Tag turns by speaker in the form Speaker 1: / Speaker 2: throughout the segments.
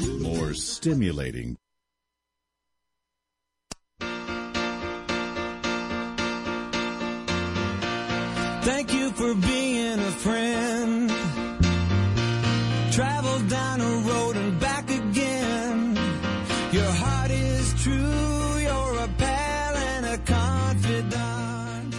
Speaker 1: more stimulating.
Speaker 2: Thank you for being a friend. Travel down a road and back again. Your heart is true, you're a pal and a confidant.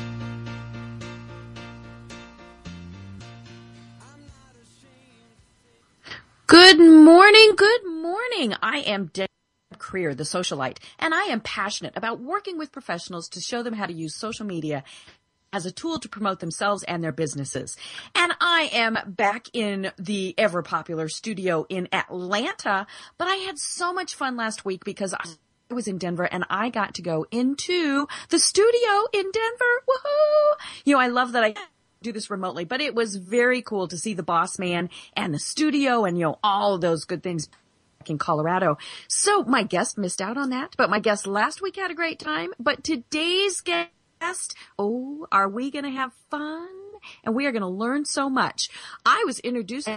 Speaker 3: Good morning, good morning. I am Deb Krier, the socialite, and I am passionate about working with professionals to show them how to use social media as a tool to promote themselves and their businesses. And I am back in the ever popular studio in Atlanta, but I had so much fun last week because I was in Denver and I got to go into the studio in Denver. Woohoo! You know, I love that I do this remotely, but it was very cool to see the boss man and the studio and, you know, all those good things in Colorado. So my guest missed out on that, but my guest last week had a great time, but today's guest Oh, are we going to have fun? And we are going to learn so much. I was introduced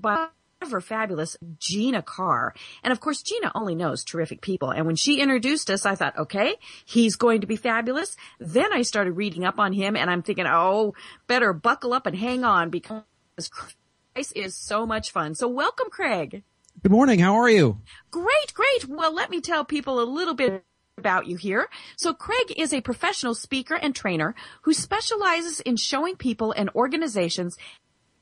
Speaker 3: by ever fabulous Gina Carr. And of course, Gina only knows terrific people. And when she introduced us, I thought, okay, he's going to be fabulous. Then I started reading up on him and I'm thinking, oh, better buckle up and hang on because Craig is so much fun. So welcome, Craig.
Speaker 4: Good morning. How are you?
Speaker 3: Great, great. Well, let me tell people a little bit about you here. So Craig is a professional speaker and trainer who specializes in showing people and organizations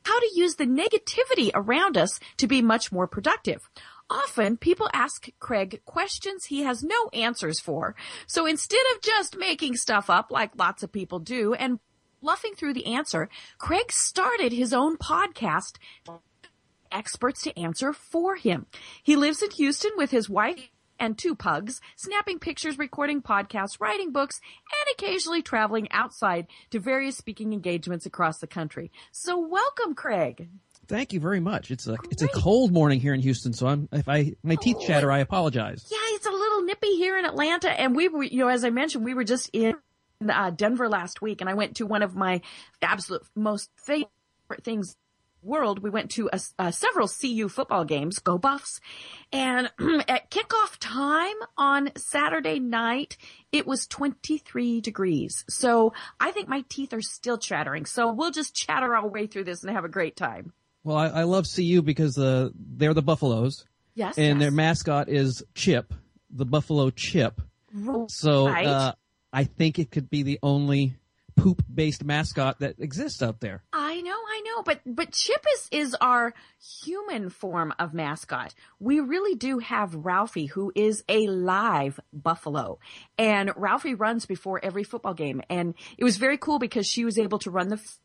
Speaker 3: how to use the negativity around us to be much more productive. Often people ask Craig questions he has no answers for. So instead of just making stuff up like lots of people do and bluffing through the answer, Craig started his own podcast experts to answer for him. He lives in Houston with his wife and two pugs, snapping pictures, recording podcasts, writing books, and occasionally traveling outside to various speaking engagements across the country. So welcome, Craig.
Speaker 4: Thank you very much. It's a Great. it's a cold morning here in Houston, so I'm if I my teeth oh, chatter, I apologize.
Speaker 3: Yeah, it's a little nippy here in Atlanta, and we were you know as I mentioned, we were just in uh, Denver last week, and I went to one of my absolute most favorite things world, we went to a, uh, several CU football games, go Buffs. And at kickoff time on Saturday night, it was 23 degrees. So I think my teeth are still chattering. So we'll just chatter our way through this and have a great time.
Speaker 4: Well, I, I love CU because uh, they're the Buffaloes.
Speaker 3: Yes.
Speaker 4: And
Speaker 3: yes.
Speaker 4: their mascot is Chip, the Buffalo Chip. So
Speaker 3: right.
Speaker 4: uh, I think it could be the only poop based mascot that exists out there.
Speaker 3: I know, I know, but but Chip is is our human form of mascot. We really do have Ralphie, who is a live buffalo, and Ralphie runs before every football game, and it was very cool because she was able to run the. F-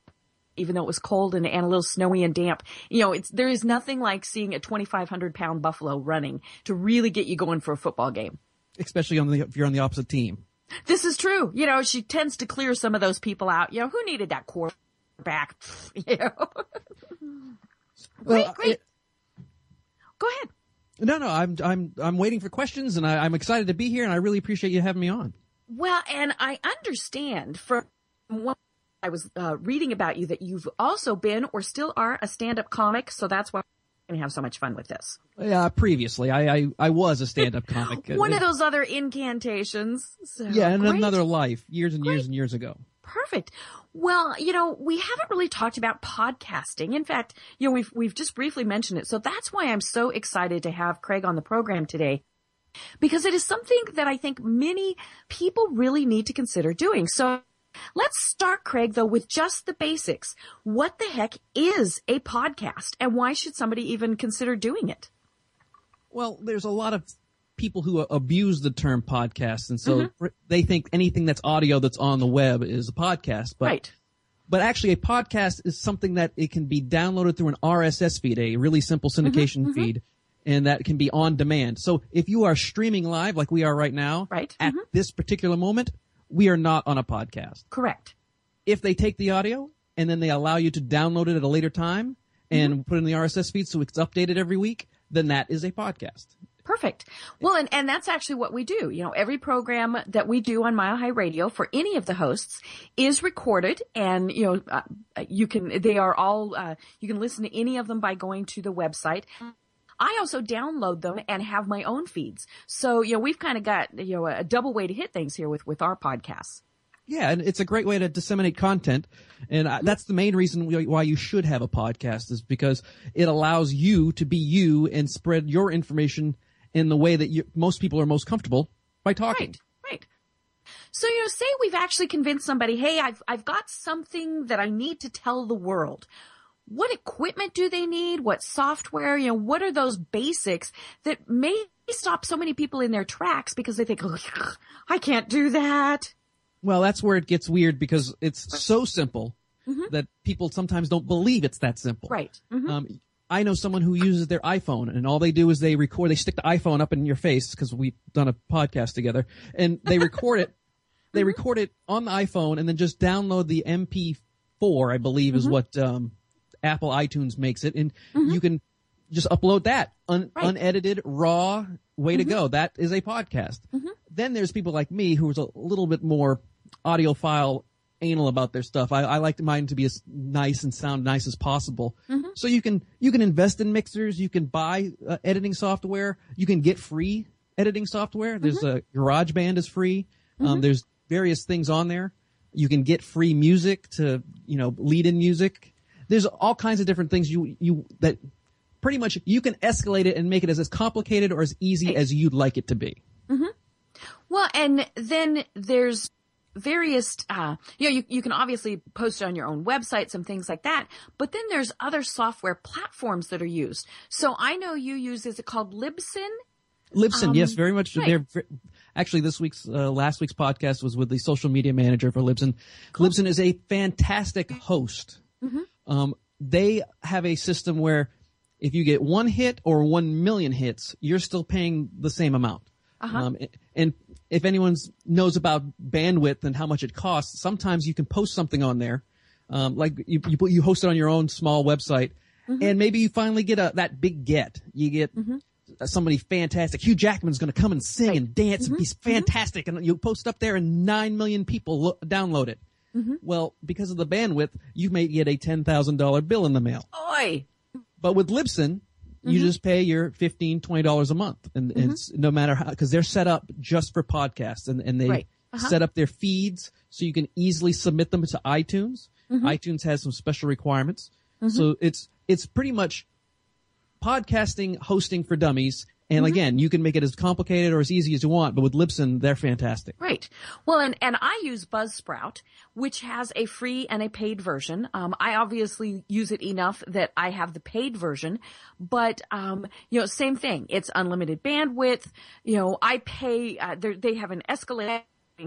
Speaker 3: even though it was cold and, and a little snowy and damp, you know, it's, there is nothing like seeing a 2,500 pound buffalo running to really get you going for a football game.
Speaker 4: Especially on the, if you're on the opposite team.
Speaker 3: This is true. You know, she tends to clear some of those people out. You know, who needed that quarterback? You know. great, great. It, Go ahead.
Speaker 4: No, no, I'm I'm I'm waiting for questions, and I, am excited to be here, and I really appreciate you having me on.
Speaker 3: Well, and I understand from what I was uh, reading about you that you've also been or still are a stand-up comic, so that's why and have so much fun with this.
Speaker 4: Yeah, previously I I, I was a stand-up comic.
Speaker 3: One of those other incantations. So,
Speaker 4: yeah, in
Speaker 3: great.
Speaker 4: another life, years and great. years and years ago.
Speaker 3: Perfect. Well, you know, we haven't really talked about podcasting. In fact, you know, we've we've just briefly mentioned it. So that's why I'm so excited to have Craig on the program today. Because it is something that I think many people really need to consider doing. So Let's start, Craig, though, with just the basics. What the heck is a podcast and why should somebody even consider doing it?
Speaker 4: Well, there's a lot of people who abuse the term podcast. And so mm-hmm. they think anything that's audio that's on the web is a podcast. But,
Speaker 3: right.
Speaker 4: But actually a podcast is something that it can be downloaded through an RSS feed, a really simple mm-hmm, syndication mm-hmm, feed. And that can be on demand. So if you are streaming live like we are right now,
Speaker 3: right.
Speaker 4: at mm-hmm. this particular moment, we are not on a podcast.
Speaker 3: Correct.
Speaker 4: If they take the audio and then they allow you to download it at a later time and mm-hmm. put it in the RSS feed so it's updated every week, then that is a podcast.
Speaker 3: Perfect. Well, and, and that's actually what we do. You know, every program that we do on Mile High Radio for any of the hosts is recorded and, you know, uh, you can, they are all, uh, you can listen to any of them by going to the website I also download them and have my own feeds. So, you know, we've kind of got, you know, a double way to hit things here with, with our podcasts.
Speaker 4: Yeah, and it's a great way to disseminate content, and I, that's the main reason why you should have a podcast is because it allows you to be you and spread your information in the way that you, most people are most comfortable by talking.
Speaker 3: Right, right. So, you know, say we've actually convinced somebody, hey, I've, I've got something that I need to tell the world. What equipment do they need? What software? You know, what are those basics that may stop so many people in their tracks because they think, oh, I can't do that.
Speaker 4: Well, that's where it gets weird because it's so simple that people sometimes don't believe it's that simple.
Speaker 3: Right. Mhm.
Speaker 4: Um, I know someone who uses their iPhone and all they do is they record, they stick the iPhone up in your face because we've done a podcast together and they record it, they record it on the iPhone and then just download the MP4, I believe is what, um, Apple iTunes makes it. And mm-hmm. you can just upload that un-
Speaker 3: Right.
Speaker 4: unedited, raw, way to mm-hmm. go. That is a podcast. Mm-hmm. Then there's people like me who's a little bit more audiophile anal about their stuff. I, I like mine to be as nice and sound nice as possible. So you can you can invest in mixers. You can buy uh, editing software. You can get free editing software. There's a GarageBand is free. Um, there's various things on there. You can get free music to you know lead in music. There's all kinds of different things you you that pretty much you can escalate it and make it as as complicated or as easy as you'd like it to be.
Speaker 3: Well, and then there's various, uh, you know, you, you can obviously post it on your own website, some things like that, but then there's other software platforms that are used. So I know you use, is it called Libsyn?
Speaker 4: Libsyn, yes, very much.
Speaker 3: right.
Speaker 4: They're actually this week's uh, last week's podcast was with the social media manager for Libsyn. Libsyn is a fantastic host. Um, they have a system where if you get one hit or one million hits, you're still paying the same amount. Um, and if anyone knows about bandwidth and how much it costs, sometimes you can post something on there, um, like you you, put, you host it on your own small website, and maybe you finally get a that big get. You get uh, somebody fantastic. Hugh Jackman's going to come and sing and dance, and he's fantastic. And you post up there, and nine million people lo- download it. Mm-hmm. Well, because of the bandwidth, you may get a ten thousand dollar bill in the mail.
Speaker 3: Oi!
Speaker 4: But with Libsyn, you mm-hmm. just pay your $15, $20 a month. And mm-hmm. it's no matter how, cause they're set up just for podcasts and, and they
Speaker 3: Right. Uh-huh.
Speaker 4: set up their feeds so you can easily submit them to iTunes. iTunes has some special requirements. So it's, it's pretty much podcasting hosting for dummies. And again, you can make it as complicated or as easy as you want, but with Libsyn, they're fantastic.
Speaker 3: Right. Well, and, and I use Buzzsprout, which has a free and a paid version. Um, I obviously use it enough that I have the paid version, but, um, you know, same thing. It's unlimited bandwidth. You know, I pay, uh, they have an escalating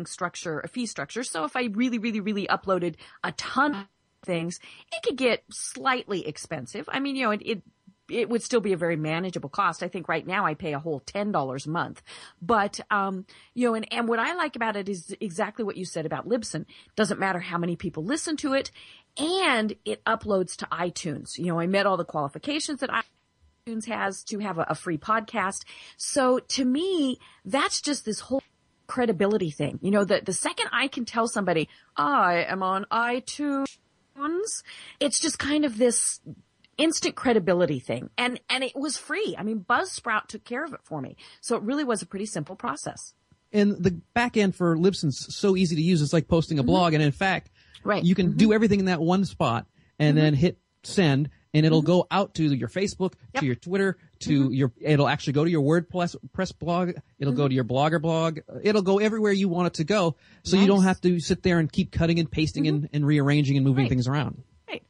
Speaker 3: structure, a fee structure. So if I really, really, really uploaded a ton of things, it could get slightly expensive. I mean, you know, it, it it would still be a very manageable cost. I think right now I pay a whole ten dollars a month. But um, you know, and, and what I like about it is exactly what you said about Libsyn. Doesn't matter how many people listen to it, and it uploads to iTunes. You know, I met all the qualifications that iTunes has to have a, a free podcast. So to me, that's just this whole credibility thing. You know, the the second I can tell somebody I am on iTunes, it's just kind of this instant credibility thing. And, and it was free. I mean, Buzzsprout took care of it for me. So it really was a pretty simple process.
Speaker 4: and the back end for Libsyn's so easy to use. It's like posting a blog. And in fact,
Speaker 3: Mm-hmm. Right. Mm-hmm.
Speaker 4: you can do everything in that one spot and then hit send and it'll go out to your Facebook,
Speaker 3: Yep. Mm-hmm.
Speaker 4: to your Twitter, to your, it'll actually go to your WordPress press blog. It'll go to your blogger blog. It'll go everywhere you want it to go. So you don't have to sit there and keep cutting and pasting and, and rearranging and moving
Speaker 3: Right.
Speaker 4: things around.
Speaker 3: Right.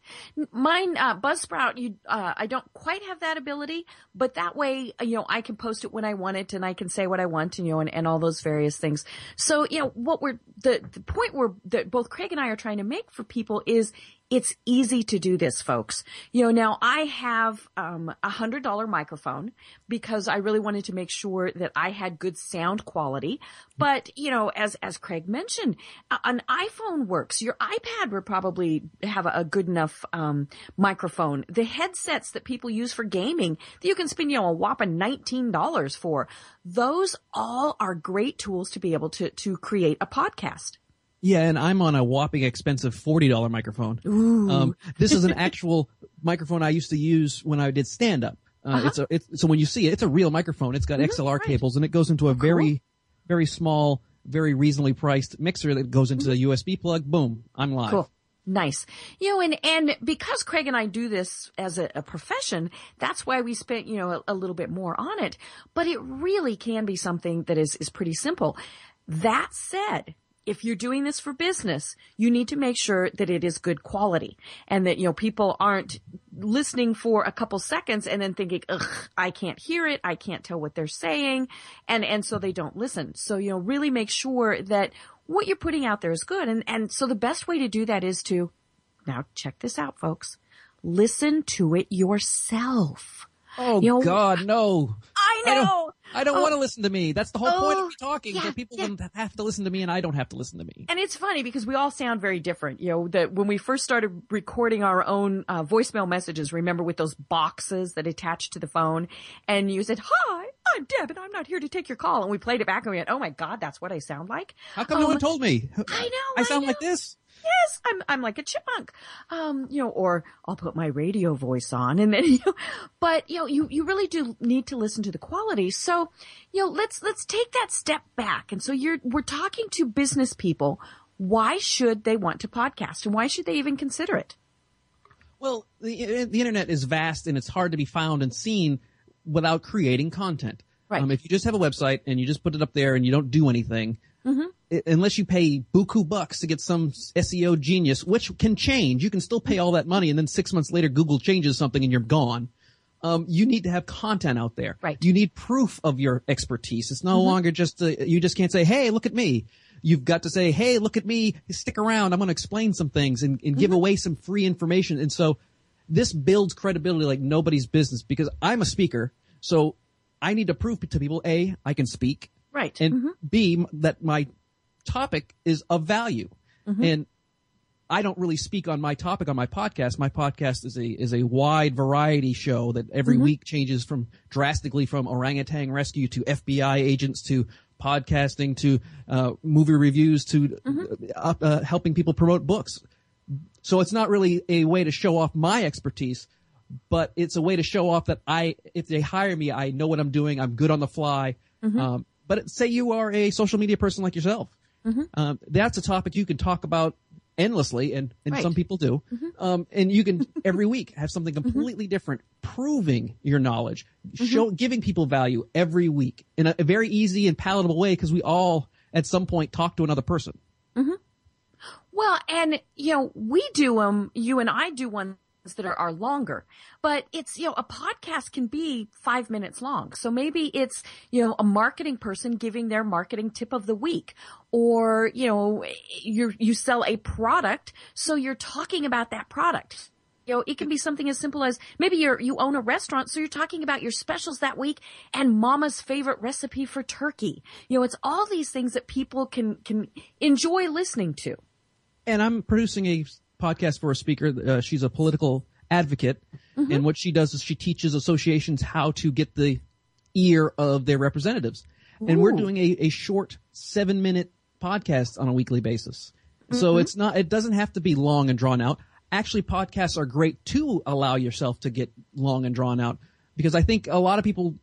Speaker 3: Mine, uh, Buzzsprout, you, uh, I don't quite have that ability, but that way, you know, I can post it when I want it and I can say what I want and, you know, and, and all those various things. So, you know, what we're, the, the point we're, that both Craig and I are trying to make for people is it's easy to do this, folks. You know, now I have, um, a hundred dollar microphone because I really wanted to make sure that I had good sound quality. But, you know, as, as Craig mentioned, an iPhone works. Your iPad would probably have a, a good enough, um, microphone. The headsets that people use for gaming that you can spend, you know, a whopping $19 for. Those all are great tools to be able to, to create a podcast.
Speaker 4: Yeah, and I'm on a whopping expensive forty dollar microphone. Um, this is an actual microphone I used to use when I did stand up. Uh, It's a it's so when you see it, it's a real microphone. It's got XLR
Speaker 3: Mm-hmm. right. Oh,
Speaker 4: cables and it goes into a very very small, very reasonably priced mixer that goes into the USB plug. Boom, I'm live.
Speaker 3: Mm-hmm. Cool. Nice. You know, and, and because Craig and I do this as a, a profession, that's why we spent, you know, a, a little bit more on it. But it really can be something that is, is pretty simple. That said, if you're doing this for business, you need to make sure that it is good quality and that, you know, people aren't listening for a couple seconds and then thinking, ugh, I can't hear it. I can't tell what they're saying. And, and so they don't listen. So, you know, really make sure that what you're putting out there is good. And, and so the best way to do that is to, now check this out, folks. Listen to it yourself.
Speaker 4: Oh
Speaker 3: You know,
Speaker 4: God, no!
Speaker 3: I
Speaker 4: I
Speaker 3: know.
Speaker 4: don't, I don't
Speaker 3: Oh.
Speaker 4: want to listen to me. That's the whole point
Speaker 3: Oh,
Speaker 4: of me talking.
Speaker 3: yeah,
Speaker 4: so people
Speaker 3: yeah.
Speaker 4: don't have to listen to me, and I don't have to listen to me.
Speaker 3: And it's funny because we all sound very different. You know, that when we first started recording our own uh, voicemail messages, remember with those boxes that attached to the phone, and you said, "Hi, I'm Deb, and I'm not here to take your call," and we played it back, and we went, "Oh my God, that's what I sound like."
Speaker 4: How come no
Speaker 3: Um,
Speaker 4: one told me?
Speaker 3: I know.
Speaker 4: I sound
Speaker 3: know.
Speaker 4: like this.
Speaker 3: Yes, I'm, I'm like a chipmunk. Um, you know, or I'll put my radio voice on and then, you know, but you know, you, you really do need to listen to the quality. So, you know, let's, let's take that step back. And so you're, we're talking to business people. Why should they want to podcast and why should they even consider it?
Speaker 4: Well, the the internet is vast and it's hard to be found and seen without creating content.
Speaker 3: Right.
Speaker 4: Um, if you just have a website and you just put it up there and you don't do anything, i- unless you pay buku bucks to get some SEO genius, which can change, you can still pay all that money and then six months later Google changes something and you're gone. Um, you need to have content out there.
Speaker 3: Right.
Speaker 4: You need proof of your expertise. It's no longer just uh you just can't say, "Hey, look at me." You've got to say, "Hey, look at me. Stick around. I'm going to explain some things and, and give away some free information." And so, this builds credibility like nobody's business because I'm a speaker, so I need to prove to people: a, I can speak,
Speaker 3: Right.
Speaker 4: and b, m- that my topic is of value. And I don't really speak on my topic on my podcast. My podcast is a is a wide variety show that every week changes from drastically from orangutan rescue to FBI agents to podcasting to uh, movie reviews to uh, uh, helping people promote books. So it's not really a way to show off my expertise, but it's a way to show off that I, if they hire me, I know what I'm doing. I'm good on the fly. Um, but say you are a social media person like yourself. Mm-hmm. Um, that's a topic you can talk about endlessly, and, and
Speaker 3: Right.
Speaker 4: some people do. Mm-hmm. Um, and you can every week have something mm-hmm. completely different, proving your knowledge, show giving people value every week in a, a very easy and palatable way because we all at some point talk to another person.
Speaker 3: Well, and you know, we do them. You and I do ones that are, are longer, but it's you know, a podcast can be five minutes long. So maybe it's you know, a marketing person giving their marketing tip of the week, or you know, you you sell a product, so you're talking about that product. You know, it can be something as simple as maybe you're, you own a restaurant, so you're talking about your specials that week and mama's favorite recipe for turkey. You know, it's all these things that people can, can enjoy listening to.
Speaker 4: and I'm producing a podcast for a speaker. Uh, she's a political advocate, mm-hmm. and what she does is she teaches associations how to get the ear of their representatives. And we're doing a, a short seven minute podcast on a weekly basis. So mm-hmm. it's not, it doesn't have to be long and drawn out. Actually, podcasts are great to allow yourself to get long and drawn out because I think a lot of people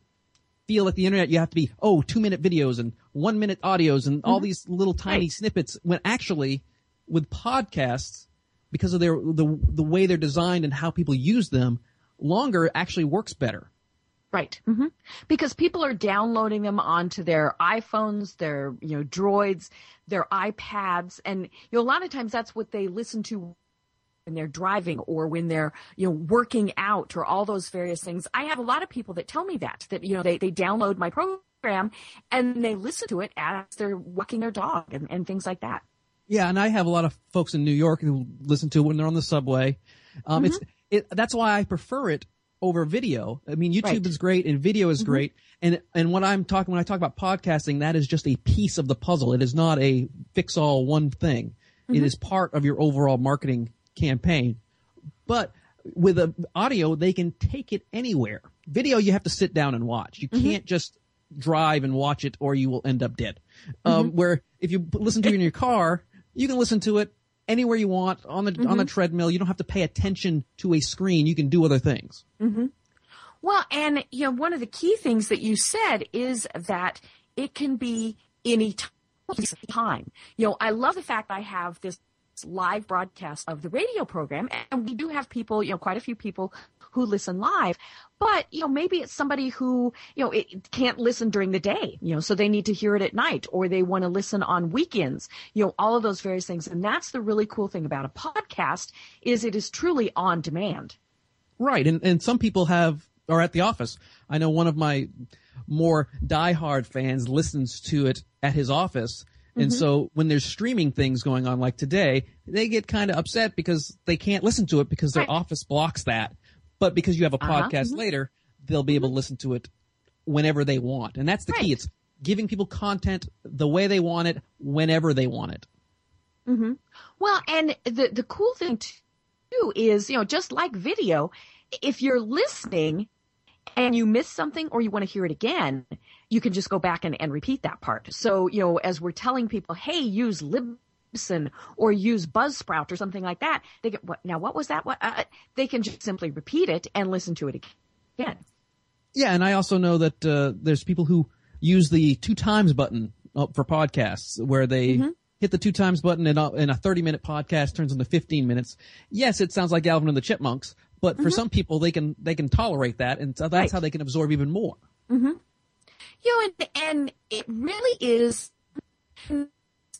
Speaker 4: feel at the internet you have to be oh two minute videos and one minute audios and all mm-hmm. these little tiny
Speaker 3: Right.
Speaker 4: snippets when actually with podcasts because of their the the way they're designed and how people use them longer actually works better
Speaker 3: Right. hmm Because people are downloading them onto their iPhones, their, you know, droids, their iPads. And, you know, a lot of times that's what they listen to when they're driving or when they're, you know, working out or all those various things. I have a lot of people that tell me that, that, you know, they, they download my program and they listen to it as they're walking their dog and, and things like that.
Speaker 4: Yeah and i have a lot of folks in new york who listen to it when they're on the subway. Um it's mm-hmm. it that's why i prefer it over video. I mean youtube
Speaker 3: Right.
Speaker 4: is great and video is mm-hmm. great. And and when i'm talking when i talk about podcasting that is just a piece of the puzzle. It is not a fix all one thing. It mm-hmm. is part of your overall marketing campaign. But with a audio they can take it anywhere. Video you have to sit down and watch. You can't just drive and watch it or you will end up dead. Um, where if you listen to it in your car you can listen to it anywhere you want on the on the mm-hmm. treadmill. You don't have to pay attention to a screen. You can do other things. Mm-hmm.
Speaker 3: Well, and you know, one of the key things that you said is that it can be any time. You know, I love the fact I have this live broadcast of the radio program and we do have people, you know, quite a few people who listen live, but you know, maybe it's somebody who, you know, it can't listen during the day, you know, so they need to hear it at night or they want to listen on weekends, you know, all of those various things. And that's the really cool thing about a podcast is it is truly on demand.
Speaker 4: Right. And, and some people have, are at the office. I know one of my more diehard fans listens to it at his office. And
Speaker 3: Mm-hmm.
Speaker 4: so when there's streaming things going on like today, they get kind of upset because they can't listen to it because their
Speaker 3: Right.
Speaker 4: office blocks that. But because you have a
Speaker 3: Uh-huh.
Speaker 4: podcast later, they'll be able to listen to it whenever they want. And that's the key. It's giving people content the way they want it, whenever they want it. Mm-hmm.
Speaker 3: Well, and the the cool thing too is, you know, just like video, if you're listening and you miss something or you want to hear it again, you can just go back and, and repeat that part. So, you know, as we're telling people, hey, use Libsyn or use Buzzsprout or something like that, they get what now? What was that? What uh, they can just simply repeat it and listen to it again.
Speaker 4: Yeah, and I also know that uh, there's people who use the two times button uh, for podcasts, where they hit the two times button and, uh, a 30 minute podcast turns into 15 minutes. Yes, it sounds like Alvin and the Chipmunks, but for some people they can they can tolerate that, and so that's
Speaker 3: Right.
Speaker 4: how they can absorb even more.
Speaker 3: you know, and, and it really is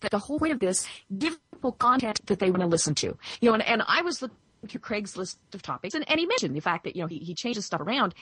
Speaker 3: that the whole point of this, give people content that they want to listen to. You know, and, and I was looking through Craig's list of topics and, and he mentioned the fact that, you know, he, he changes stuff around.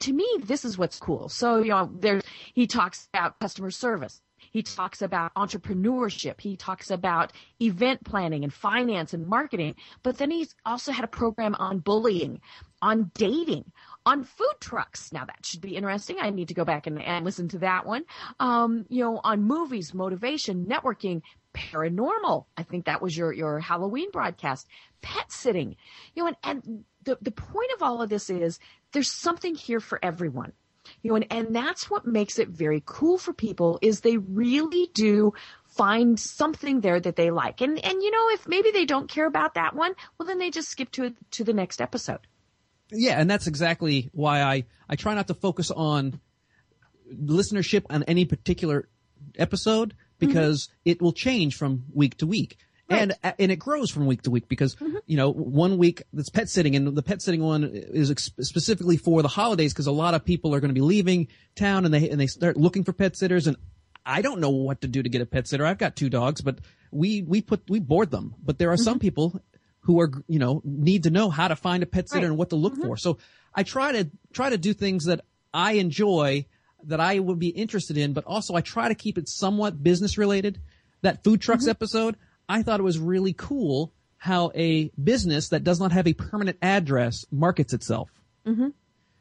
Speaker 3: To me, this is what's cool. So, you know, there, he talks about customer service. He talks about entrepreneurship. He talks about event planning and finance and marketing. But then he's also had a program on bullying, on dating, on food trucks. Now that should be interesting. I need to go back and, and listen to that one. Um, you know, on movies, motivation, networking, paranormal. I think that was your, your Halloween broadcast, pet sitting, you know, and, and the, the point of all of this is there's something here for everyone you know, and, and that's what makes it very cool for people is they really do find something there that they like. And, and, you know, if maybe they don't care about that one, well, then they just skip to to the next episode.
Speaker 4: Yeah, and that's exactly why I I try not to focus on listenership on any particular episode because mm-hmm. it will change from week to week. And uh, and it grows from week to week because mm-hmm. you know one week that's pet sitting and the pet sitting one is ex- specifically for the holidays because a lot of people are going to be leaving town and they and they start looking for pet sitters and I don't know what to do to get a pet sitter. I've got two dogs, but we we put we board them. But there are some mm-hmm. people who are you know need to know how to find a pet sitter
Speaker 3: Right.
Speaker 4: and what to look mm-hmm. for. So I try to try to do things that I enjoy that I would be interested in, but also I try to keep it somewhat business related. That food trucks mm-hmm. episode, I thought it was really cool how a business that does not have a permanent address markets itself. Mm-hmm.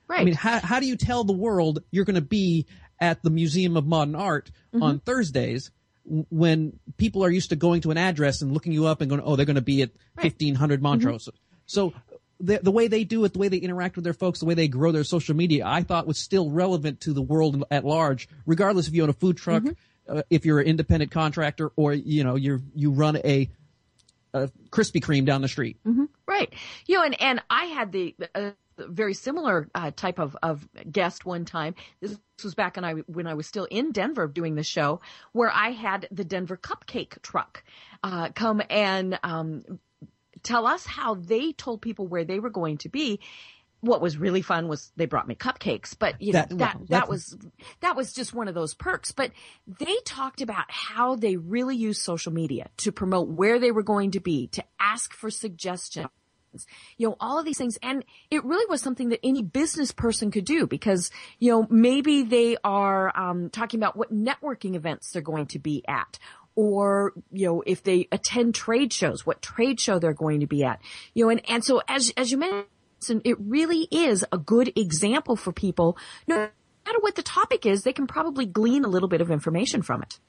Speaker 3: Right.
Speaker 4: I mean, how, how do you tell the world you're going to be at the Museum of Modern Art on Thursdays when people are used to going to an address and looking you up and going, oh, they're going to be at 1500 Montrose. So the, the way they do it, the way they interact with their folks, the way they grow their social media, I thought was still relevant to the world at large, regardless if you own a food truck, uh, if you're an independent contractor, or you know you you run a, a Krispy Kreme down the street.
Speaker 3: Right. You know, and, and I had the uh, very similar uh, type of, of guest one time. This was back when I, when I was still in Denver doing the show, where I had the Denver cupcake truck uh, come and um, tell us how they told people where they were going to be. What was really fun was they brought me cupcakes, but you know
Speaker 4: That-
Speaker 3: that that, was that was just one of those perks. But they talked about how they really use social media to promote where they were going to be, to ask for suggestions you know, all of these things. And it really was something that any business person could do because, you know, maybe they are um, talking about what networking events they're going to be at. Or, you know, if they attend trade shows, what trade show they're going to be at. You know, and, and so as, as you mentioned, it really is a good example for people. No matter what the topic is, they can probably glean a little bit of information from it.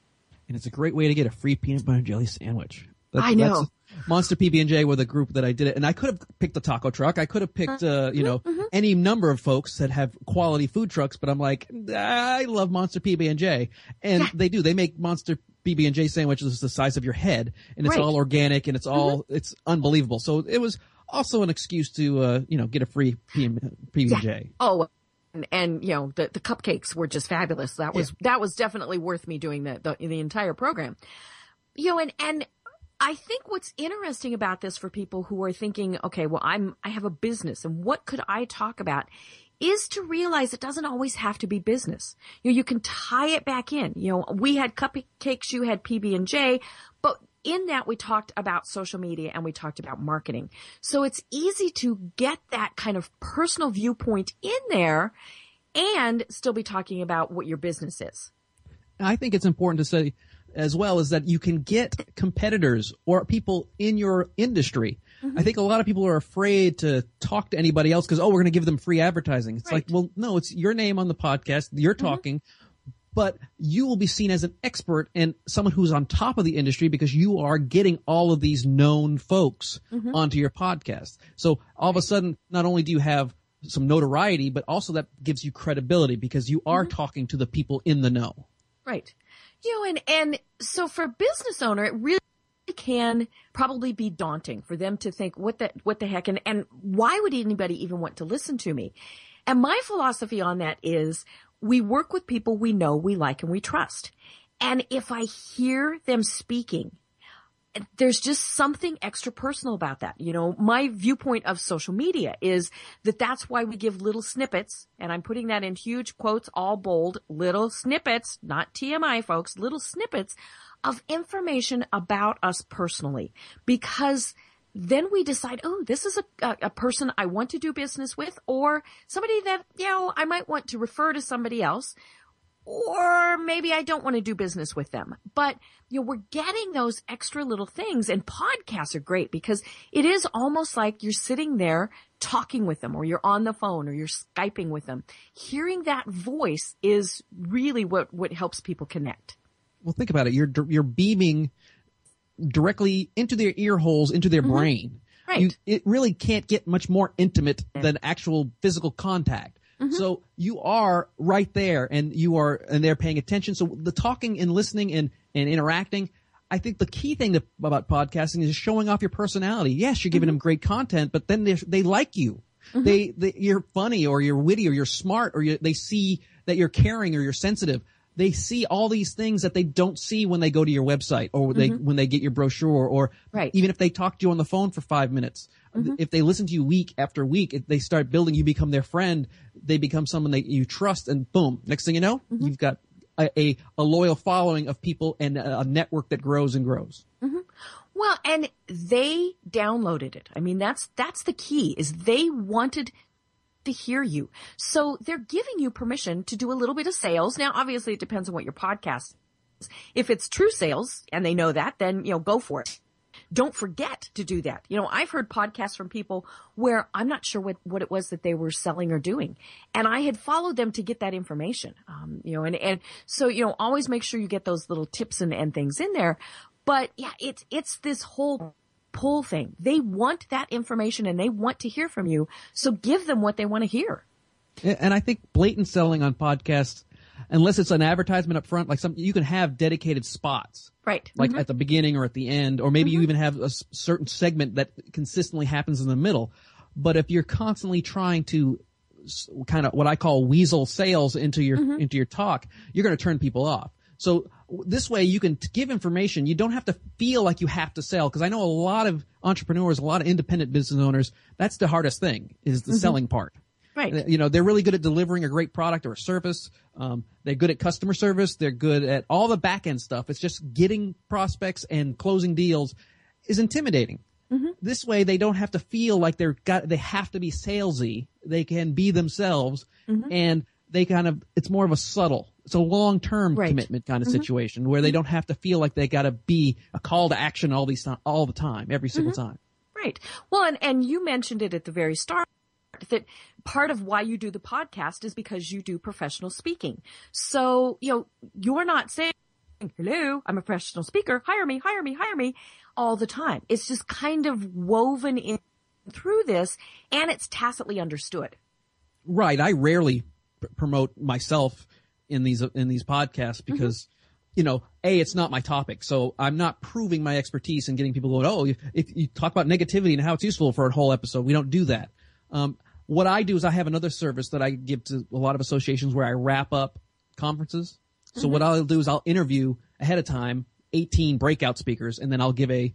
Speaker 4: and it's a great way to get a free peanut butter and jelly sandwich.
Speaker 3: I know.
Speaker 4: that's- Monster PB and J were the group that I did it, and I could have picked the taco truck. I could have picked, uh, you know, any number of folks that have quality food trucks. But I'm like, I love Monster PB and J, and they do. They make Monster PB and J sandwiches the size of your head, and it's
Speaker 3: Right.
Speaker 4: all organic and it's all it's unbelievable. So it was also an excuse to, uh, you know, get a free PB and J.
Speaker 3: Oh, and you know the the cupcakes were just fabulous. That was that was definitely worth me doing the, the the entire program. You know, and and I think what's interesting about this for people who are thinking, okay, well, I'm I have a business, and what could I talk about? Is to realize it doesn't always have to be business. You know, you can tie it back in. You know, we had cupcakes, you had PB and J, but in that we talked about social media and we talked about marketing. So it's easy to get that kind of personal viewpoint in there and still be talking about what your business is.
Speaker 4: I think it's important to say as well is that you can get competitors or people in your industry. I mm-hmm. think a lot of people are afraid to talk to anybody else because, oh, we're going to give them free advertising. It's like, well, no, it's your name on the podcast. You're mm-hmm. talking, but you will be seen as an expert and someone who's on top of the industry because you are getting all of these known folks mm-hmm. onto your podcast. So all of a sudden, not only do you have some notoriety, but also that gives you credibility because you are talking to the people in the know.
Speaker 3: Right. You and, and so for business owner, it really can probably be daunting for them to think, what the, what the heck? And, and why would anybody even want to listen to me? And my philosophy on that is we work with people we know, we like, and we trust. And if I hear them speaking, there's just something extra personal about that. You know, my viewpoint of social media is that that's why we give little snippets, and I'm putting that in huge quotes, all bold, little snippets, not TMI folks, little snippets of information about us personally. Because then we decide, oh, this is a, a, person I want to do business with, or somebody that, you know, I might want to refer to somebody else or maybe I don't want to do business with them. But, you know, we're getting those extra little things and podcasts are great because it is almost like you're sitting there talking with them or you're on the phone or you're Skyping with them. Hearing that voice is really what, what helps people connect.
Speaker 4: well, think about it. You're you're beaming directly into their ear holes, into their brain.
Speaker 3: Mm-hmm. Right.
Speaker 4: You, it really can't get much more intimate than actual physical contact.
Speaker 3: Mm-hmm.
Speaker 4: So you are right there, and you are, and they're paying attention. So the talking and listening and and interacting. I think the key thing to, about podcasting is showing off your personality. Yes, you're
Speaker 3: Mm-hmm.
Speaker 4: giving them great content, but then they they like you. They, they you're funny or you're witty or you're smart or you, they see that you're caring or you're sensitive. They see all these things that they don't see when they go to your website or they when they get your brochure or
Speaker 3: Mm-hmm. Right.
Speaker 4: even if they talk to you on the phone for five minutes. Mm-hmm. If they listen to you week after week, if they start building, you become their friend. They become someone that you trust, and boom! Next thing you know, mm-hmm. you've got a, a a loyal following of people and a, a network that grows and grows. Mm-hmm.
Speaker 3: Well, and they downloaded it. I mean, that's, that's the key is they wanted to hear you. So they're giving you permission to do a little bit of sales. Now, obviously it depends on what your podcast is. If it's true sales and they know that, then, you know, go for it. Don't forget to do that. You know, I've heard podcasts from people where I'm not sure what, what it was that they were selling or doing. And I had followed them to get that information. Um, you know, and, and so, you know, always make sure you get those little tips and, and things in there. But yeah, it's, it's this whole pull thing. They want that information and they want to hear from you. So give them what they want to hear.
Speaker 4: And I think blatant selling on podcasts, unless it's an advertisement up front, like some, you can have dedicated spots.
Speaker 3: Right.
Speaker 4: Like mm-hmm. at the beginning or at the end, or maybe you mm-hmm. even have a s- certain segment that consistently happens in the middle. But if you're constantly trying to kind of what I call weasel sales into your, mm-hmm. into your talk, you're going to turn people off. So this way you can t- give information. You don't have to feel like you have to sell. Cause I know a lot of entrepreneurs, a lot of independent business owners, that's the hardest thing is the selling part.
Speaker 3: Right.
Speaker 4: You know, they're really good at delivering a great product or a service. Um, they're good at customer service. They're good at all the back end stuff. It's just getting prospects and closing deals is intimidating. Mm-hmm. This way, they don't have to feel like they're got, they have to be salesy. They can be themselves mm-hmm. and they kind of, it's more of a subtle, it's a long term
Speaker 3: Right.
Speaker 4: commitment kind of mm-hmm. situation where they don't have to feel like they got to be a call to action all these time, all the time, every single time.
Speaker 3: Right. Well, and, and you mentioned it at the very start that part of why you do the podcast is because you do professional speaking. So, you know, you're not saying, hello, I'm a professional speaker, hire me, hire me, hire me all the time. It's just kind of woven in through this and it's tacitly understood.
Speaker 4: Right. I rarely pr- promote myself in these in these podcasts because you know, a it's not my topic, so I'm not proving my expertise and getting people going. Oh, if, if you talk about negativity and how it's useful for a whole episode, we don't do that. Um, what I do is I have another service that I give to a lot of associations where I wrap up conferences. So what mm-hmm. I'll do is I'll interview ahead of time 18 breakout speakers and then I'll give a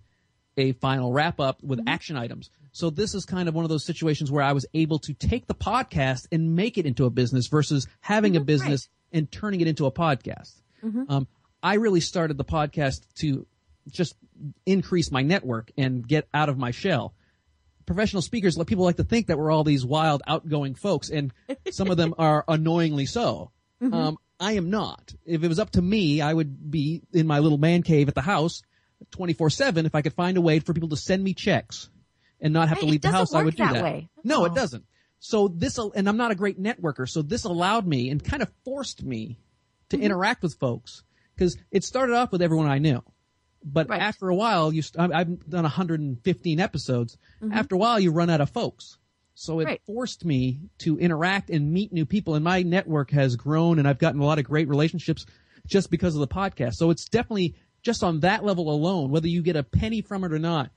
Speaker 4: a final wrap up with mm-hmm. action items. So this is kind of one of those situations where I was able to take the podcast and make it into a business versus having a mm-hmm. business and turning it into a podcast. Um, I really started the podcast to just increase my network and get out of my shell. Professional speakers, like people like to think that we're all these wild, outgoing folks, and some of them are annoyingly so. Um, I am not. If it was up to me, I would be in my little man cave at the house 24 7 if I could find a way for people to send me checks and not have to
Speaker 3: Hey, it
Speaker 4: leave the house. I would do
Speaker 3: that.
Speaker 4: No, it
Speaker 3: Oh.
Speaker 4: doesn't. So this, and I'm not a great networker, so this allowed me and kind of forced me to
Speaker 3: Mm-hmm.
Speaker 4: interact with folks because it started off with everyone I knew. But
Speaker 3: Right.
Speaker 4: after a while, you, st- I've done 115 episodes.
Speaker 3: Mm-hmm.
Speaker 4: After a while, you run out of folks. So it
Speaker 3: Right.
Speaker 4: forced me to interact and meet new people and my network has grown and I've gotten a lot of great relationships just because of the podcast. So it's definitely just on that level alone, whether you get a penny from it or not,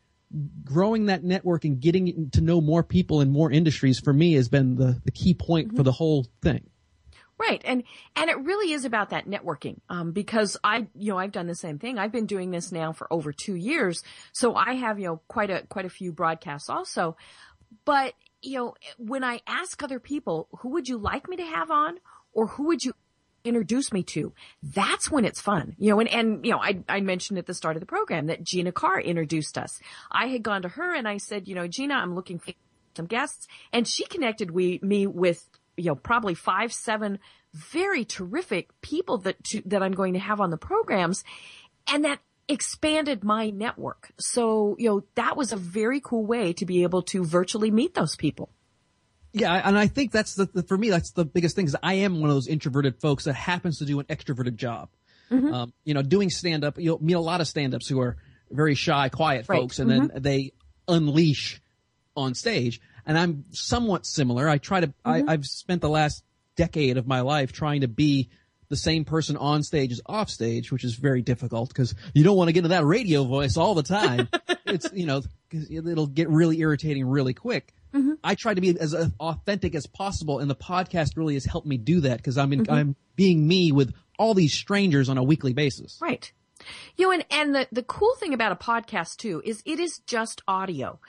Speaker 4: growing that network and getting to know more people in more industries for me has been the, the key point
Speaker 3: Mm-hmm.
Speaker 4: for the whole thing.
Speaker 3: Right. And, and it really is about that networking. Um, because I, you know, I've done the same thing. I've been doing this now for over two years. So I have, you know, quite a, quite a few broadcasts also. But, you know, when I ask other people, who would you like me to have on or who would you introduce me to? That's when it's fun. You know, and, and, you know, I, I mentioned at the start of the program that Gina Carr introduced us. I had gone to her and I said, you know, Gina, I'm looking for some guests and she connected we, me with, you know, probably five, seven very terrific people that, to, that I'm going to have on the programs. And that expanded my network. So, you know, that was a very cool way to be able to virtually meet those people.
Speaker 4: Yeah, and I think that's the, the for me that's the biggest thing is I am one of those introverted folks that happens to do an extroverted job.
Speaker 3: Mm-hmm.
Speaker 4: Um, you know, doing stand up, you'll meet a lot of stand ups who are very shy, quiet
Speaker 3: Right.
Speaker 4: folks, and then they unleash on stage. And I'm somewhat similar. I try to.
Speaker 3: Mm-hmm.
Speaker 4: I, I've spent the last decade of my life trying to be the same person on stage as off stage, which is very difficult because you don't want to get into that radio voice all the time. it's you know 'cause it'll get really irritating really quick.
Speaker 3: Mm-hmm.
Speaker 4: I try to be as authentic as possible, and the podcast really has helped me do that because I'm in,
Speaker 3: Mm-hmm.
Speaker 4: I'm being me with all these strangers on a weekly basis.
Speaker 3: Right. You know, and, and the, the cool thing about a podcast too is it is just audio.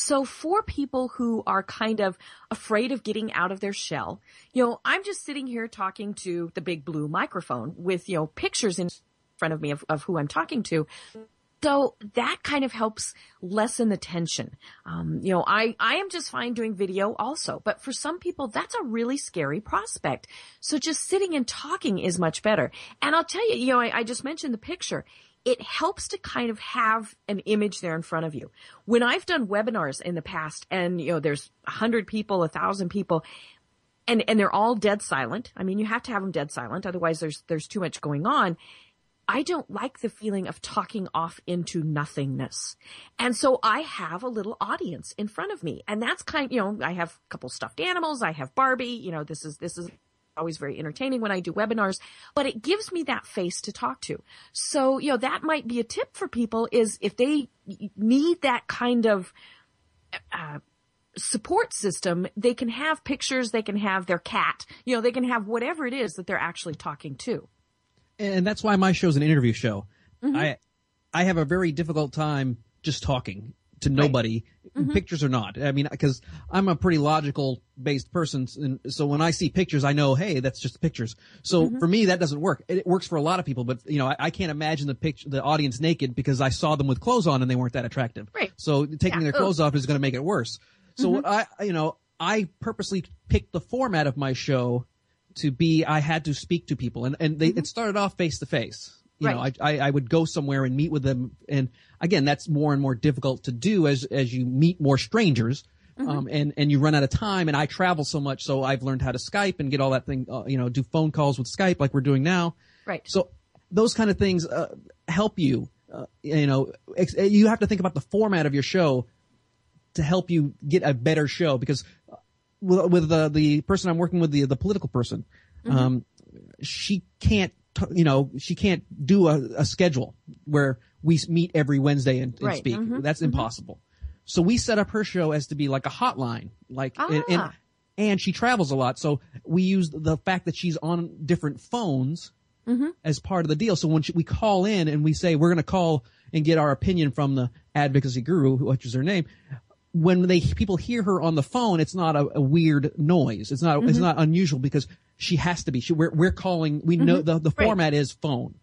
Speaker 3: So for people who are kind of afraid of getting out of their shell, you know, I'm just sitting here talking to the big blue microphone with, you know, pictures in front of me of, of who I'm talking to. So that kind of helps lessen the tension. Um, you know, I, I am just fine doing video also, but for some people, that's a really scary prospect. So just sitting and talking is much better. And I'll tell you, you know, I, I just mentioned the picture. It helps to kind of have an image there in front of you. When I've done webinars in the past and, you know, there's a hundred people, a thousand people, and, and they're all dead silent. I mean, you have to have them dead silent. Otherwise there's, there's too much going on. I don't like the feeling of talking off into nothingness. And so I have a little audience in front of me. And that's kind, you know, I have a couple stuffed animals. I have Barbie, you know, this is, this is always very entertaining when I do webinars, but it gives me that face to talk to. So, you know, that might be a tip for people is if they need that kind of, uh, support system, they can have pictures, they can have their cat, you know, they can have whatever it is that they're actually talking to.
Speaker 4: and that's why my show is an interview show.
Speaker 3: Mm-hmm.
Speaker 4: I I have a very difficult time just talking to nobody,
Speaker 3: Mm-hmm.
Speaker 4: pictures or not. I mean, because I'm a pretty logical based person, and so when I see pictures, I know, hey, that's just pictures. So
Speaker 3: Mm-hmm.
Speaker 4: for me, that doesn't work. It, works for a lot of people, but you know, I, I can't imagine the picture, the audience naked because I saw them with clothes on and they weren't that attractive.
Speaker 3: Right.
Speaker 4: So taking
Speaker 3: Yeah.
Speaker 4: their clothes off is going to make it worse. So
Speaker 3: Mm-hmm.
Speaker 4: what I, you know, I purposely picked the format of my show to be I had to speak to people, and and they, it started off face to face. You know,
Speaker 3: Mm-hmm.
Speaker 4: I, I I would go somewhere and meet with them, and again, that's more and more difficult to do as as you meet more strangers.
Speaker 3: Mm-hmm.
Speaker 4: Um, and, and you run out of time and I travel so much. So I've learned how to Skype and get all that thing, uh, you know, do phone calls with Skype like we're doing now.
Speaker 3: Right.
Speaker 4: So those kind of things uh, help you. Uh, you know, ex- you have to think about the format of your show to help you get a better show because uh, with, with the the person I'm working with, the the political person,
Speaker 3: Mm-hmm.
Speaker 4: um, she can't, t- you know, she can't do a, a schedule where we meet every Wednesday and, and
Speaker 3: Right.
Speaker 4: speak.
Speaker 3: Mhm.
Speaker 4: That's impossible. So we set up her show as to be like a hotline, like, and, and,
Speaker 3: Ah.
Speaker 4: and she travels a lot. So we use the fact that she's on different phones as part of the deal. So when she, we call in and we say we're going to call and get our opinion from the advocacy guru, which is her name, when they people hear her on the phone, it's not a, a weird noise. It's not it's
Speaker 3: Mm-hmm.
Speaker 4: not unusual because she has to be. She, we're we're calling. We know the the
Speaker 3: Mm-hmm. Right.
Speaker 4: format is phone.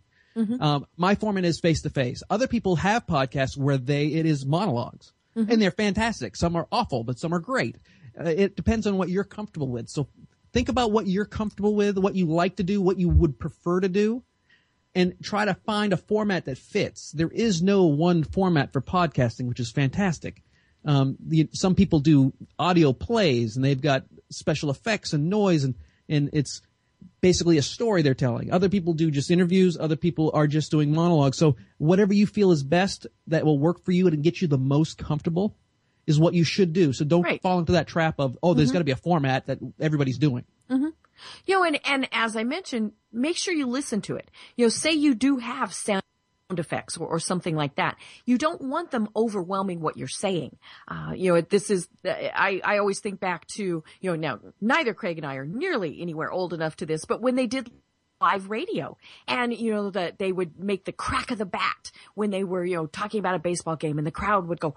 Speaker 4: Um, my format is face to face. Other people have podcasts where they it is monologues,
Speaker 3: Mm-hmm.
Speaker 4: and they're fantastic. Some are awful, but some are great. Uh, it depends on what you're comfortable with. So think about what you're comfortable with, what you like to do, what you would prefer to do, and try to find a format that fits. There is no one format for podcasting, which is fantastic. Um, the, some people do audio plays and they've got special effects and noise and, and it's basically a story they're telling. Other people do just interviews. Other people are just doing monologues. So whatever you feel is best that will work for you and get you the most comfortable is what you should do. So don't
Speaker 3: Right.
Speaker 4: fall into that trap of, oh, there's mm-hmm. got to be a format that everybody's doing. Mm-hmm.
Speaker 3: You know, and, and as I mentioned, make sure you listen to it. You know, say you do have sound effects or, or something like that. You don't want them overwhelming what you're saying. Uh, you know, this is, I, I always think back to, you know, now neither Craig and I are nearly anywhere old enough to this, but when they did live radio and you know that they would make the crack of the bat when they were you know talking about a baseball game and the crowd would go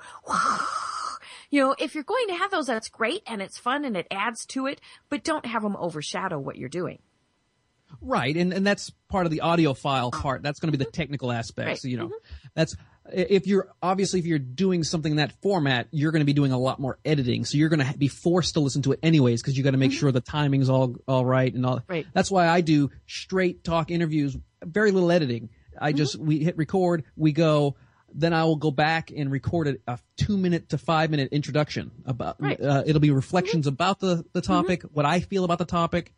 Speaker 3: you know if you're going to have those that's great and it's fun and it adds to it but don't have them overshadow what you're doing
Speaker 4: Right, and and that's part of the audio file part. That's going to be the technical aspects.
Speaker 3: Right. Mm-hmm.
Speaker 4: You know, that's if you're obviously if you're doing something in that format, you're going to be doing a lot more editing. So you're going to be forced to listen to it anyways because you got to make sure the timing's all all right and all.
Speaker 3: Mm-hmm. Right.
Speaker 4: That's why I do straight talk interviews, very little editing.
Speaker 3: Mm-hmm.
Speaker 4: I just we hit record, we go. Then I will go back and record a, a two minute to five minute introduction about.
Speaker 3: Right. Mm-hmm.
Speaker 4: Uh, it'll be reflections about the the topic, what I feel about the topic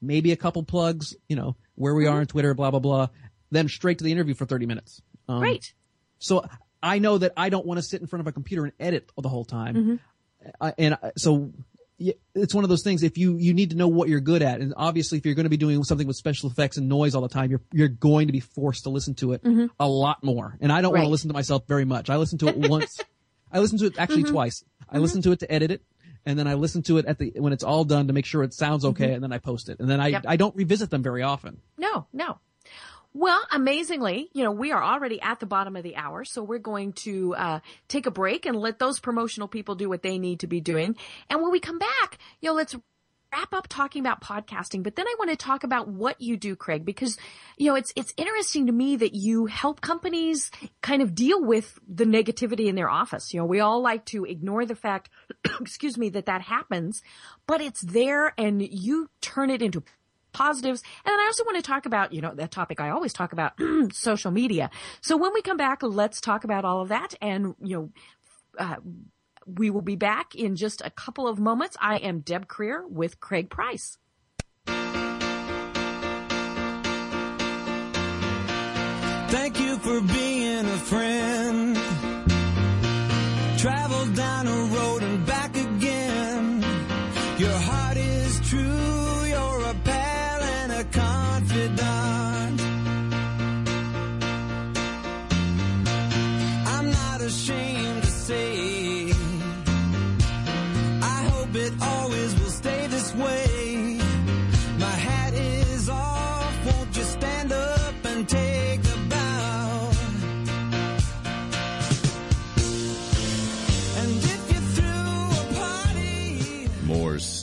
Speaker 4: maybe a couple plugs, you know, where we
Speaker 3: Mm-hmm.
Speaker 4: are on Twitter, blah blah blah. Then straight to the interview for thirty minutes. Um,
Speaker 3: Right.
Speaker 4: So I know that I don't want to sit in front of a computer and edit the whole time,
Speaker 3: Mm-hmm.
Speaker 4: uh, and uh, so it's one of those things. If you you need to know what you're good at, and obviously if you're going to be doing something with special effects and noise all the time, you're you're going to be forced to listen to it a lot more. And I don't want
Speaker 3: Mm-hmm.
Speaker 4: To listen to myself very much. I listen to it once. I listen to it actually
Speaker 3: Mm-hmm.
Speaker 4: twice. I listen to it to edit it. And then I listen to it at the when it's all done to make sure it sounds okay, and then I post it. And then I
Speaker 3: Mm-hmm. Yep.
Speaker 4: I don't revisit them very often.
Speaker 3: No, no. Well, amazingly, you know, we are already at the bottom of the hour, so we're going to uh, take a break and let those promotional people do what they need to be doing. And when we come back, you know, let's wrap up talking about podcasting. But then I want to talk about what you do, Craig, because you know it's it's interesting to me that you help companies kind of deal with the negativity in their office. You know, we all like to ignore the fact, excuse me, that that happens, but it's there, and you turn it into positives. And then I also want to talk about, you know, that topic I always talk about, social media. So when we come back, let's talk about all of that. And, you know, uh, we will be back in just a couple of moments. I am Deb Krier with Craig Price.
Speaker 2: Thank you for being a friend. Travel down a road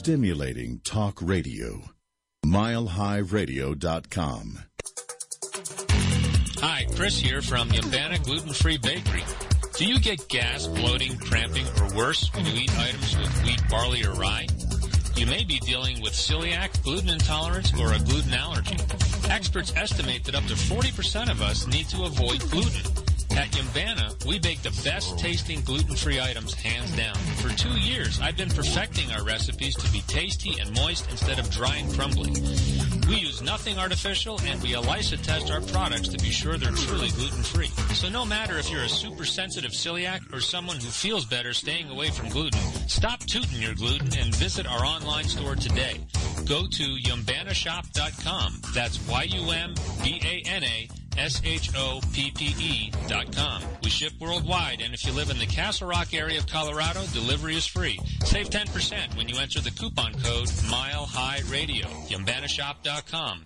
Speaker 1: stimulating talk radio. MileHighRadio.com.
Speaker 5: Hi, Chris here from Yumbana Gluten Free Bakery. Do you get gas, bloating, cramping, or worse when you eat items with wheat, barley, or rye? You may be dealing with celiac, gluten intolerance, or a gluten allergy. Experts estimate that up to 40% of us need to avoid gluten. At Yumbana, we bake the best tasting gluten-free items hands down. For two years, I've been perfecting our recipes to be tasty and moist instead of dry and crumbly. We use nothing artificial and we ELISA test our products to be sure they're truly gluten-free. So no matter if you're a super sensitive celiac or someone who feels better staying away from gluten, stop tooting your gluten and visit our online store today. Go to yumbanashop.com. That's Y-U-M-B-A-N-A S-H-O-P-P-E dot com. We ship worldwide, and if you live in the Castle Rock area of Colorado, delivery is free. Save 10% when you enter the coupon code Mile High Radio. YumbanaShop.com.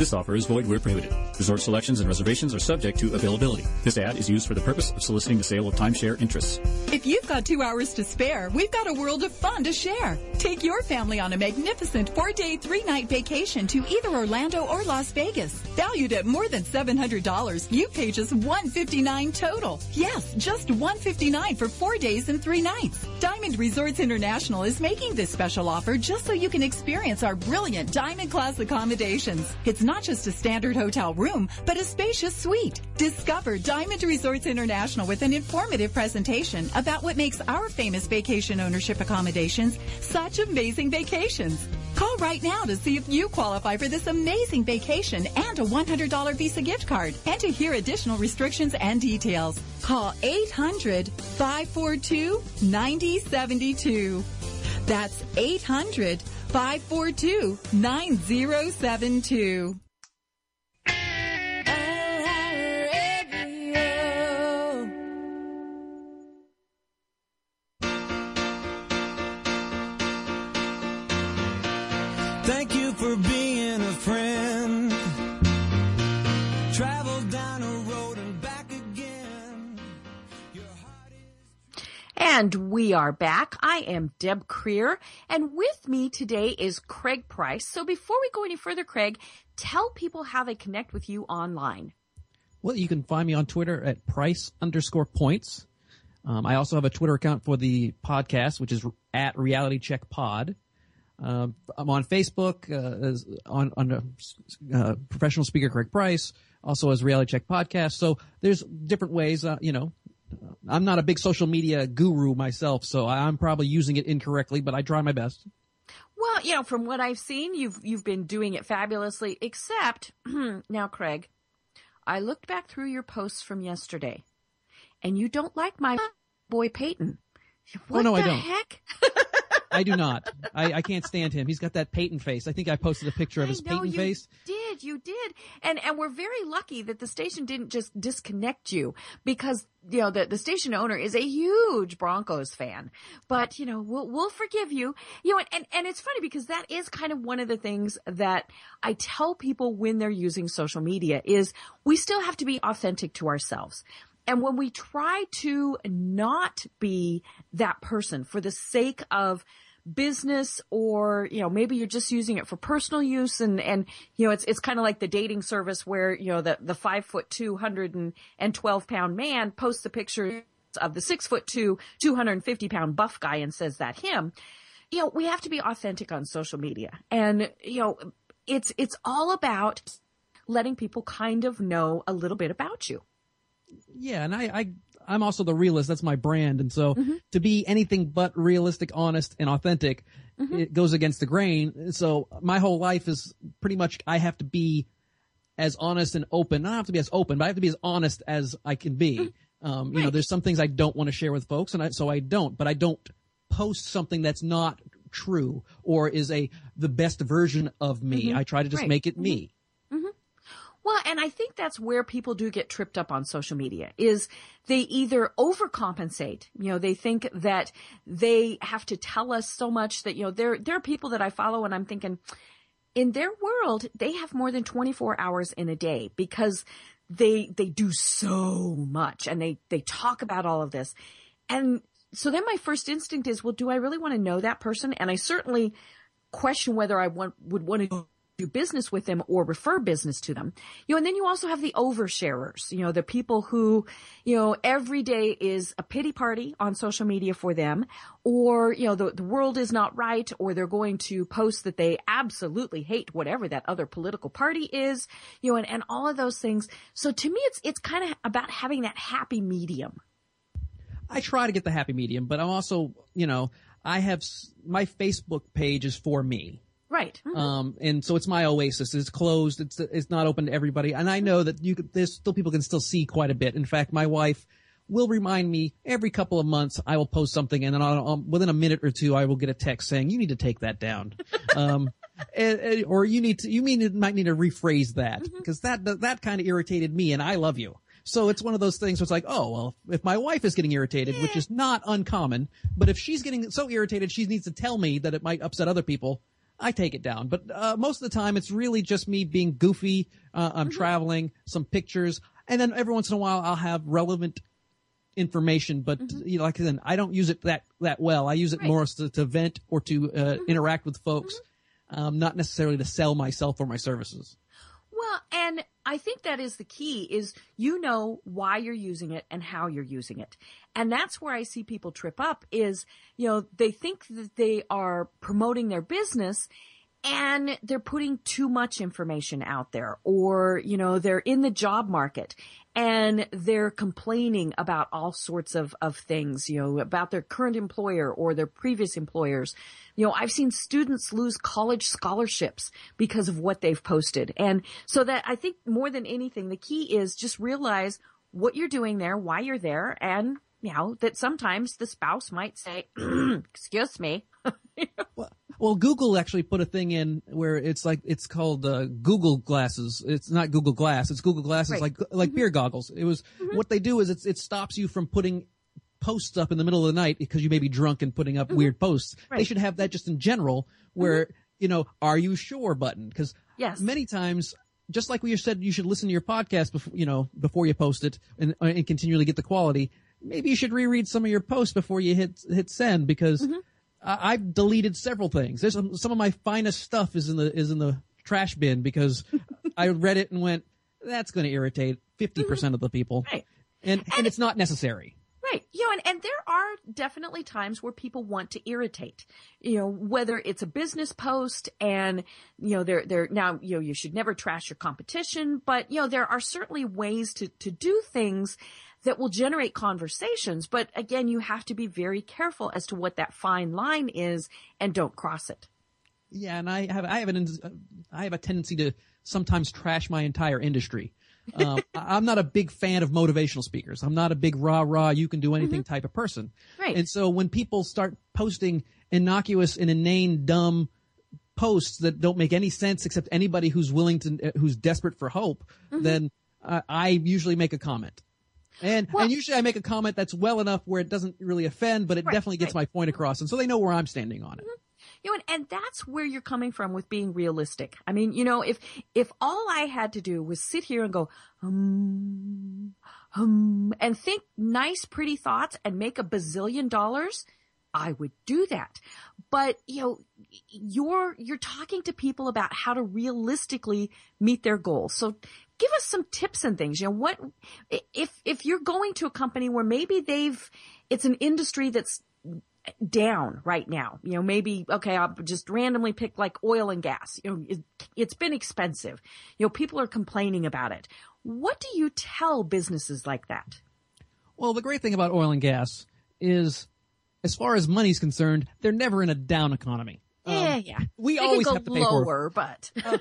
Speaker 6: This offer is void where prohibited. Resort selections and reservations are subject to availability. This ad is used for the purpose of soliciting the sale of timeshare interests.
Speaker 7: If you've got two hours to spare, we've got a world of fun to share. Take your family on a magnificent four-day, three-night vacation to either Orlando or Las Vegas. Valued at more than $700, you pay just 159 total. Yes, just 159 for four days and three nights. Diamond Resorts International is making this special offer just so you can experience our brilliant Diamond Class accommodations. It's not just a standard hotel room, but a spacious suite. Discover Diamond Resorts International with an informative presentation about what makes our famous vacation ownership accommodations such amazing vacations. Call right now to see if you qualify for this amazing vacation and a $100 Visa gift card and to hear additional restrictions and details. Call 800-542-9072. That's 800 542 9072.
Speaker 2: And
Speaker 3: we are back. I am Deb Krier, and with me today is Craig Price. So before we go any further, Craig, tell people how they connect with you online.
Speaker 4: Well, you can find me on Twitter at price underscore points. Um, I also have a Twitter account for the podcast, which is at Reality Check Pod. Um, I'm on Facebook uh, on on uh, uh, professional speaker Craig Price, also as Reality Check Podcast. So there's different ways. Uh, you know, I'm not a big social media guru myself, so I'm probably using it incorrectly, but I try my best.
Speaker 3: Well, you know, from what I've seen, you've you've been doing it fabulously. Except now, Craig, I looked back through your posts from yesterday, and you don't like my boy Peyton. Oh, what
Speaker 4: Oh, no, I don't.
Speaker 3: heck?
Speaker 4: I do not. I, I can't stand him. He's got that Peyton face. I think I posted a picture of his Peyton
Speaker 3: you
Speaker 4: face.
Speaker 3: Did you did, and and we're very lucky that the station didn't just disconnect you because you know the the station owner is a huge Broncos fan. But you know we'll we'll forgive you. You know, and and, and it's funny because that is kind of one of the things that I tell people when they're using social media is we still have to be authentic to ourselves. And when we try to not be that person for the sake of business or, you know, maybe you're just using it for personal use and, and, you know, it's, it's kind of like the dating service where, you know, the, the five foot two hundred and twelve pound man posts a picture of the six foot two, 250 pound buff guy and says that him. You know, we have to be authentic on social media and, you know, it's, it's all about letting people kind of know a little bit about you.
Speaker 4: Yeah, and I, I I'm also the realist. That's my brand, and so
Speaker 3: Mm-hmm.
Speaker 4: to be anything but realistic, honest, and authentic,
Speaker 3: Mm-hmm.
Speaker 4: it goes against the grain. So my whole life is pretty much I have to be as honest and open. Not have to be as open, but I have to be as honest as I can be.
Speaker 3: Mm-hmm.
Speaker 4: Um, you know, there's some things I don't want to share with folks, and I, so I don't. But I don't post something that's not true or is a the best version of me. I try to just
Speaker 3: Mm-hmm. Right.
Speaker 4: make it me.
Speaker 3: Well, and I think that's where people do get tripped up on social media is they either overcompensate. You know, they think that they have to tell us so much that, you know, there, there are people that I follow and I'm thinking in their world, they have more than 24 hours in a day because they, they do so much and they, they talk about all of this. And so then my first instinct is, well, do I really want to know that person? And I certainly question whether I want, would want to do business with them or refer business to them. You know, and then you also have the oversharers, you know, the people who, you know, every day is a pity party on social media for them or, you know, the, the world is not right or they're going to post that they absolutely hate whatever that other political party is, you know, and, and all of those things. So to me, it's, it's kind of about having that happy medium.
Speaker 4: I try to get the happy medium, but I'm also, you know, I have my Facebook page is for me.
Speaker 3: Right.
Speaker 4: Um, and so it's my oasis. It's closed. It's it's not open to everybody. And I know that you could, there's still people can still see quite a bit. In fact, my wife will remind me every couple of months. I will post something, and then um, within a minute or two, I will get a text saying you need to take that down. um, and, and- or you need to, you mean it might need to rephrase that
Speaker 3: Mm-hmm.
Speaker 4: because that, that kind of irritated me and I love you. So it's one of those things where it's like, oh, well, if my wife is getting irritated, which is not uncommon, but if she's getting so irritated, she needs to tell me that it might upset other people. I take it down, but uh, most of the time it's really just me being goofy. Uh, I'm
Speaker 3: Mm-hmm.
Speaker 4: traveling, some pictures, and then every once in a while I'll have relevant information. But you know, like I said, I don't use it that that well. I use it
Speaker 3: Mm-hmm. Right. Mm-hmm.
Speaker 4: more to, to vent or to uh, interact with folks, um, not necessarily to sell myself or my services.
Speaker 3: Well, and I think that is the key is you know why you're using it and how you're using it. And that's where I see people trip up is, you know, they think that they are promoting their business and they're putting too much information out there or, you know, they're in the job market and they're complaining about all sorts of, of things, you know, about their current employer or their previous employers. You know, I've seen students lose college scholarships because of what they've posted. And so that I think more than anything, the key is just realize what you're doing there, why you're there, and you know, that sometimes the spouse might say, excuse me.
Speaker 4: Well, Google actually put a thing in where it's like it's called uh, Google glasses. It's not Google Glass. It's Google glasses,
Speaker 3: Right.
Speaker 4: like like mm-hmm. beer goggles. It was mm-hmm. what they do is it's, it stops you from putting posts up in the middle of the night because you may be drunk and putting up mm-hmm. weird posts. They should have that just in general, where you know, are you sure button? Because
Speaker 3: Yes.
Speaker 4: many times. Just like we said, you should listen to your podcast before you know before you post it and, and continually get the quality. Maybe you should reread some of your posts before you hit hit send because I, I've deleted several things. There's some, some of my finest stuff is in the is in the trash bin because I read it and went, "That's going to irritate fifty percent of the people,"
Speaker 3: Right.
Speaker 4: and and it's not necessary.
Speaker 3: Right. You know, and, and there are definitely times where people want to irritate, you know, whether it's a business post and, you know, they're, they're now, you know, you should never trash your competition, but, you know, there are certainly ways to, to do things that will generate conversations. But again, you have to be very careful as to what that fine line is and don't cross it.
Speaker 4: Yeah, and I have I have an I have a tendency to sometimes trash my entire industry. Um, I'm not a big fan of motivational speakers. I'm not a big rah rah you can do anything type of person.
Speaker 3: Right.
Speaker 4: And so when people start posting innocuous and inane, dumb posts that don't make any sense except anybody who's willing to who's desperate for hope, then uh, I usually make a comment. And and usually I make a comment that's well enough where it doesn't really offend, but it
Speaker 3: Right,
Speaker 4: definitely gets
Speaker 3: right.
Speaker 4: my point across, and so they know where I'm standing on it.
Speaker 3: You know, and, and that's where you're coming from with being realistic. I mean, you know, if if all I had to do was sit here and go, um, um, and think nice, pretty thoughts and make a bazillion dollars, I would do that. But you know, you're you're talking to people about how to realistically meet their goals. So give us some tips and things. You know, what if if you're going to a company where maybe they've it's an industry that's down right now. You know, maybe, okay, I'll just randomly pick like oil and gas. You know, it, it's been expensive. You know, people are complaining about it. What do you tell businesses like that?
Speaker 4: Well, the great thing about oil and gas is, as far as money's concerned, they're never in a down economy.
Speaker 3: Um, yeah, yeah.
Speaker 4: we
Speaker 3: They
Speaker 4: always
Speaker 3: go
Speaker 4: have to pay for it.
Speaker 3: lower, but uh,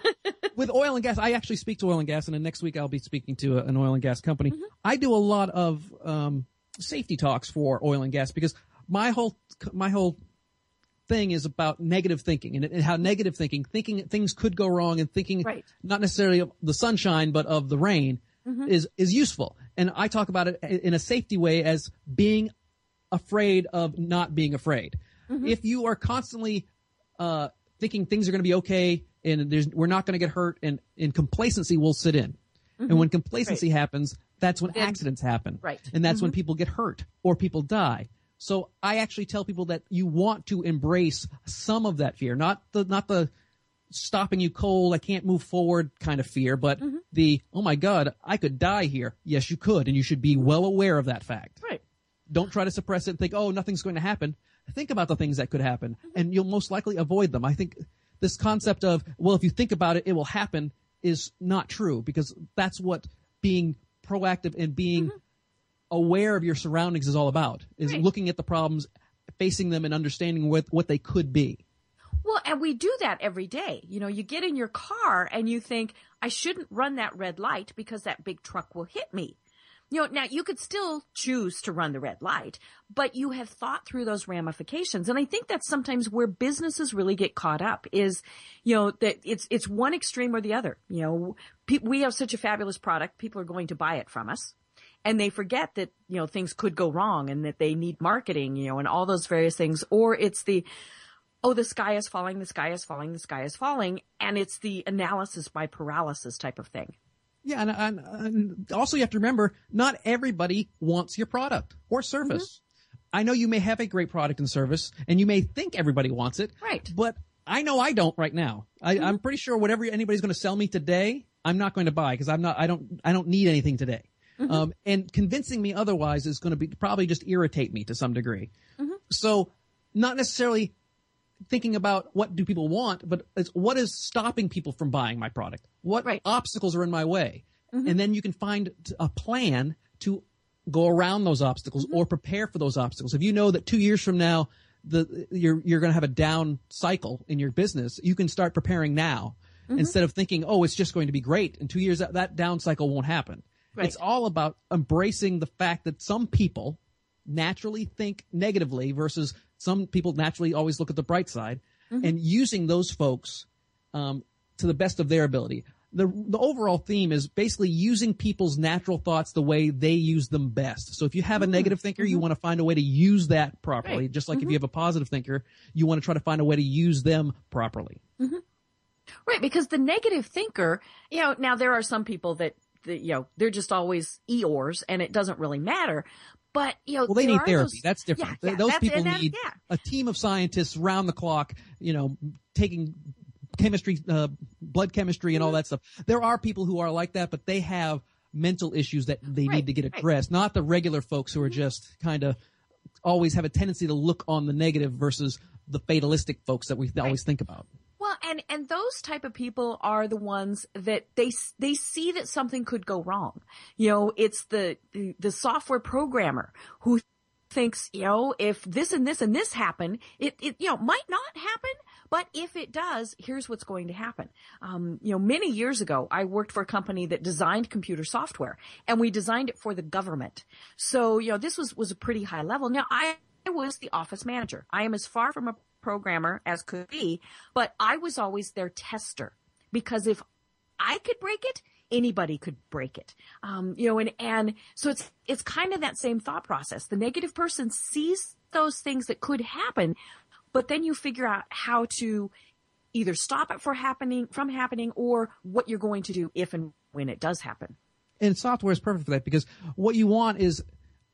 Speaker 4: With oil and gas, I actually speak to oil and gas, and then next week I'll be speaking to a, an oil and gas company. Mm-hmm. I do a lot of um, safety talks for oil and gas because my whole my whole thing is about negative thinking and, and how negative thinking, thinking things could go wrong, and thinking
Speaker 3: Right.
Speaker 4: not necessarily of the sunshine but of the rain mm-hmm. is is useful. And I talk about it in a safety way as being afraid of not being afraid. Mm-hmm. If you are constantly uh, thinking things are going to be okay and there's, we're not going to get hurt and, and complacency will sit in. And when mm-hmm. complacency happens, that's when accidents happen.
Speaker 3: Right.
Speaker 4: And that's when mm-hmm. people get hurt or people die. So I actually tell people that you want to embrace some of that fear, not the, not the stopping you cold, I can't move forward kind of fear, but mm-hmm. the, oh my God, I could die here. Yes, you could. And you should be well aware of that fact.
Speaker 3: right.
Speaker 4: Don't try to suppress it and think, oh, nothing's going to happen. Think about the things that could happen and you'll most likely avoid them. I think this concept of, well, if you think about it, it will happen is not true because that's what being proactive and being mm-hmm. aware of your surroundings is all about is
Speaker 3: Right.
Speaker 4: looking at the problems, facing them and understanding what, what they could be.
Speaker 3: Well, and we do that every day. You know, you get in your car and you think, I shouldn't run that red light because that big truck will hit me. You know, now you could still choose to run the red light, but you have thought through those ramifications. And I think that's sometimes where businesses really get caught up is, you know, that it's, it's one extreme or the other. You know, pe- we have such a fabulous product. People are going to buy it from us and they forget that, you know, things could go wrong and that they need marketing, you know, and all those various things. Or it's the, oh, the sky is falling, the sky is falling, the sky is falling. And it's the analysis by paralysis type of thing.
Speaker 4: Yeah, and, and, and, also you have to remember, not everybody wants your product or service. Mm-hmm. I know you may have a great product and service, and you may think everybody wants it.
Speaker 3: Right.
Speaker 4: But I know I don't right now. I, mm-hmm. I'm pretty sure whatever anybody's going to sell me today, I'm not going to buy because I'm not. I don't. I don't need anything today. Mm-hmm. Um, and convincing me otherwise is going to be probably just irritate me to some degree. Mm-hmm. So, not necessarily thinking about what do people want, but it's what is stopping people from buying my product? What right. obstacles are in my way? Mm-hmm. And then you can find a plan to go around those obstacles mm-hmm. or prepare for those obstacles. If you know that two years from now, the, you're, you're going to have a down cycle in your business, you can start preparing now mm-hmm. instead of thinking, oh, it's just going to be great. In two years, that, that down cycle won't happen. Right. It's all about embracing the fact that some people naturally think negatively versus some people naturally always look at the bright side mm-hmm. and using those folks um, to the best of their ability. The, the overall theme is basically using people's natural thoughts the way they use them best. So if you have a mm-hmm. negative thinker, mm-hmm. you want to find a way to use that properly. Right. Just like if mm-hmm. you have a positive thinker, you want to try to find a way to use them properly.
Speaker 3: Mm-hmm. Right, because the negative thinker, you know, now there are some people that, that you know, they're just always Eeyores and it doesn't really matter. But you know,
Speaker 4: well, they need therapy.
Speaker 3: Those,
Speaker 4: that's different. Yeah, yeah, those people need yeah. a team of scientists round the clock. You know, taking chemistry, uh, blood chemistry, and all that stuff. There are people who are like that, but they have mental issues that they right, need to get addressed. Right. Not the regular folks who are just kind of always have a tendency to look on the negative versus the fatalistic folks that we right. always think about.
Speaker 3: And and those type of people are the ones that they they see that something could go wrong. You know, it's the the, the software programmer who thinks, you know, if this and this and this happen, it, it, you know, might not happen, but if it does, here's what's going to happen. Um, you know, many years ago, I worked for a company that designed computer software and we designed it for the government. So, you know, this was, was a pretty high level. Now I, I was the office manager. I am as far from a programmer as could be, but I was always their tester because if I could break it, anybody could break it. Um, you know, and, and so it's, it's kind of that same thought process. The negative person sees those things that could happen, but then you figure out how to either stop it from happening, from happening or what you're going to do if and when it does happen.
Speaker 4: And software is perfect for that because what you want is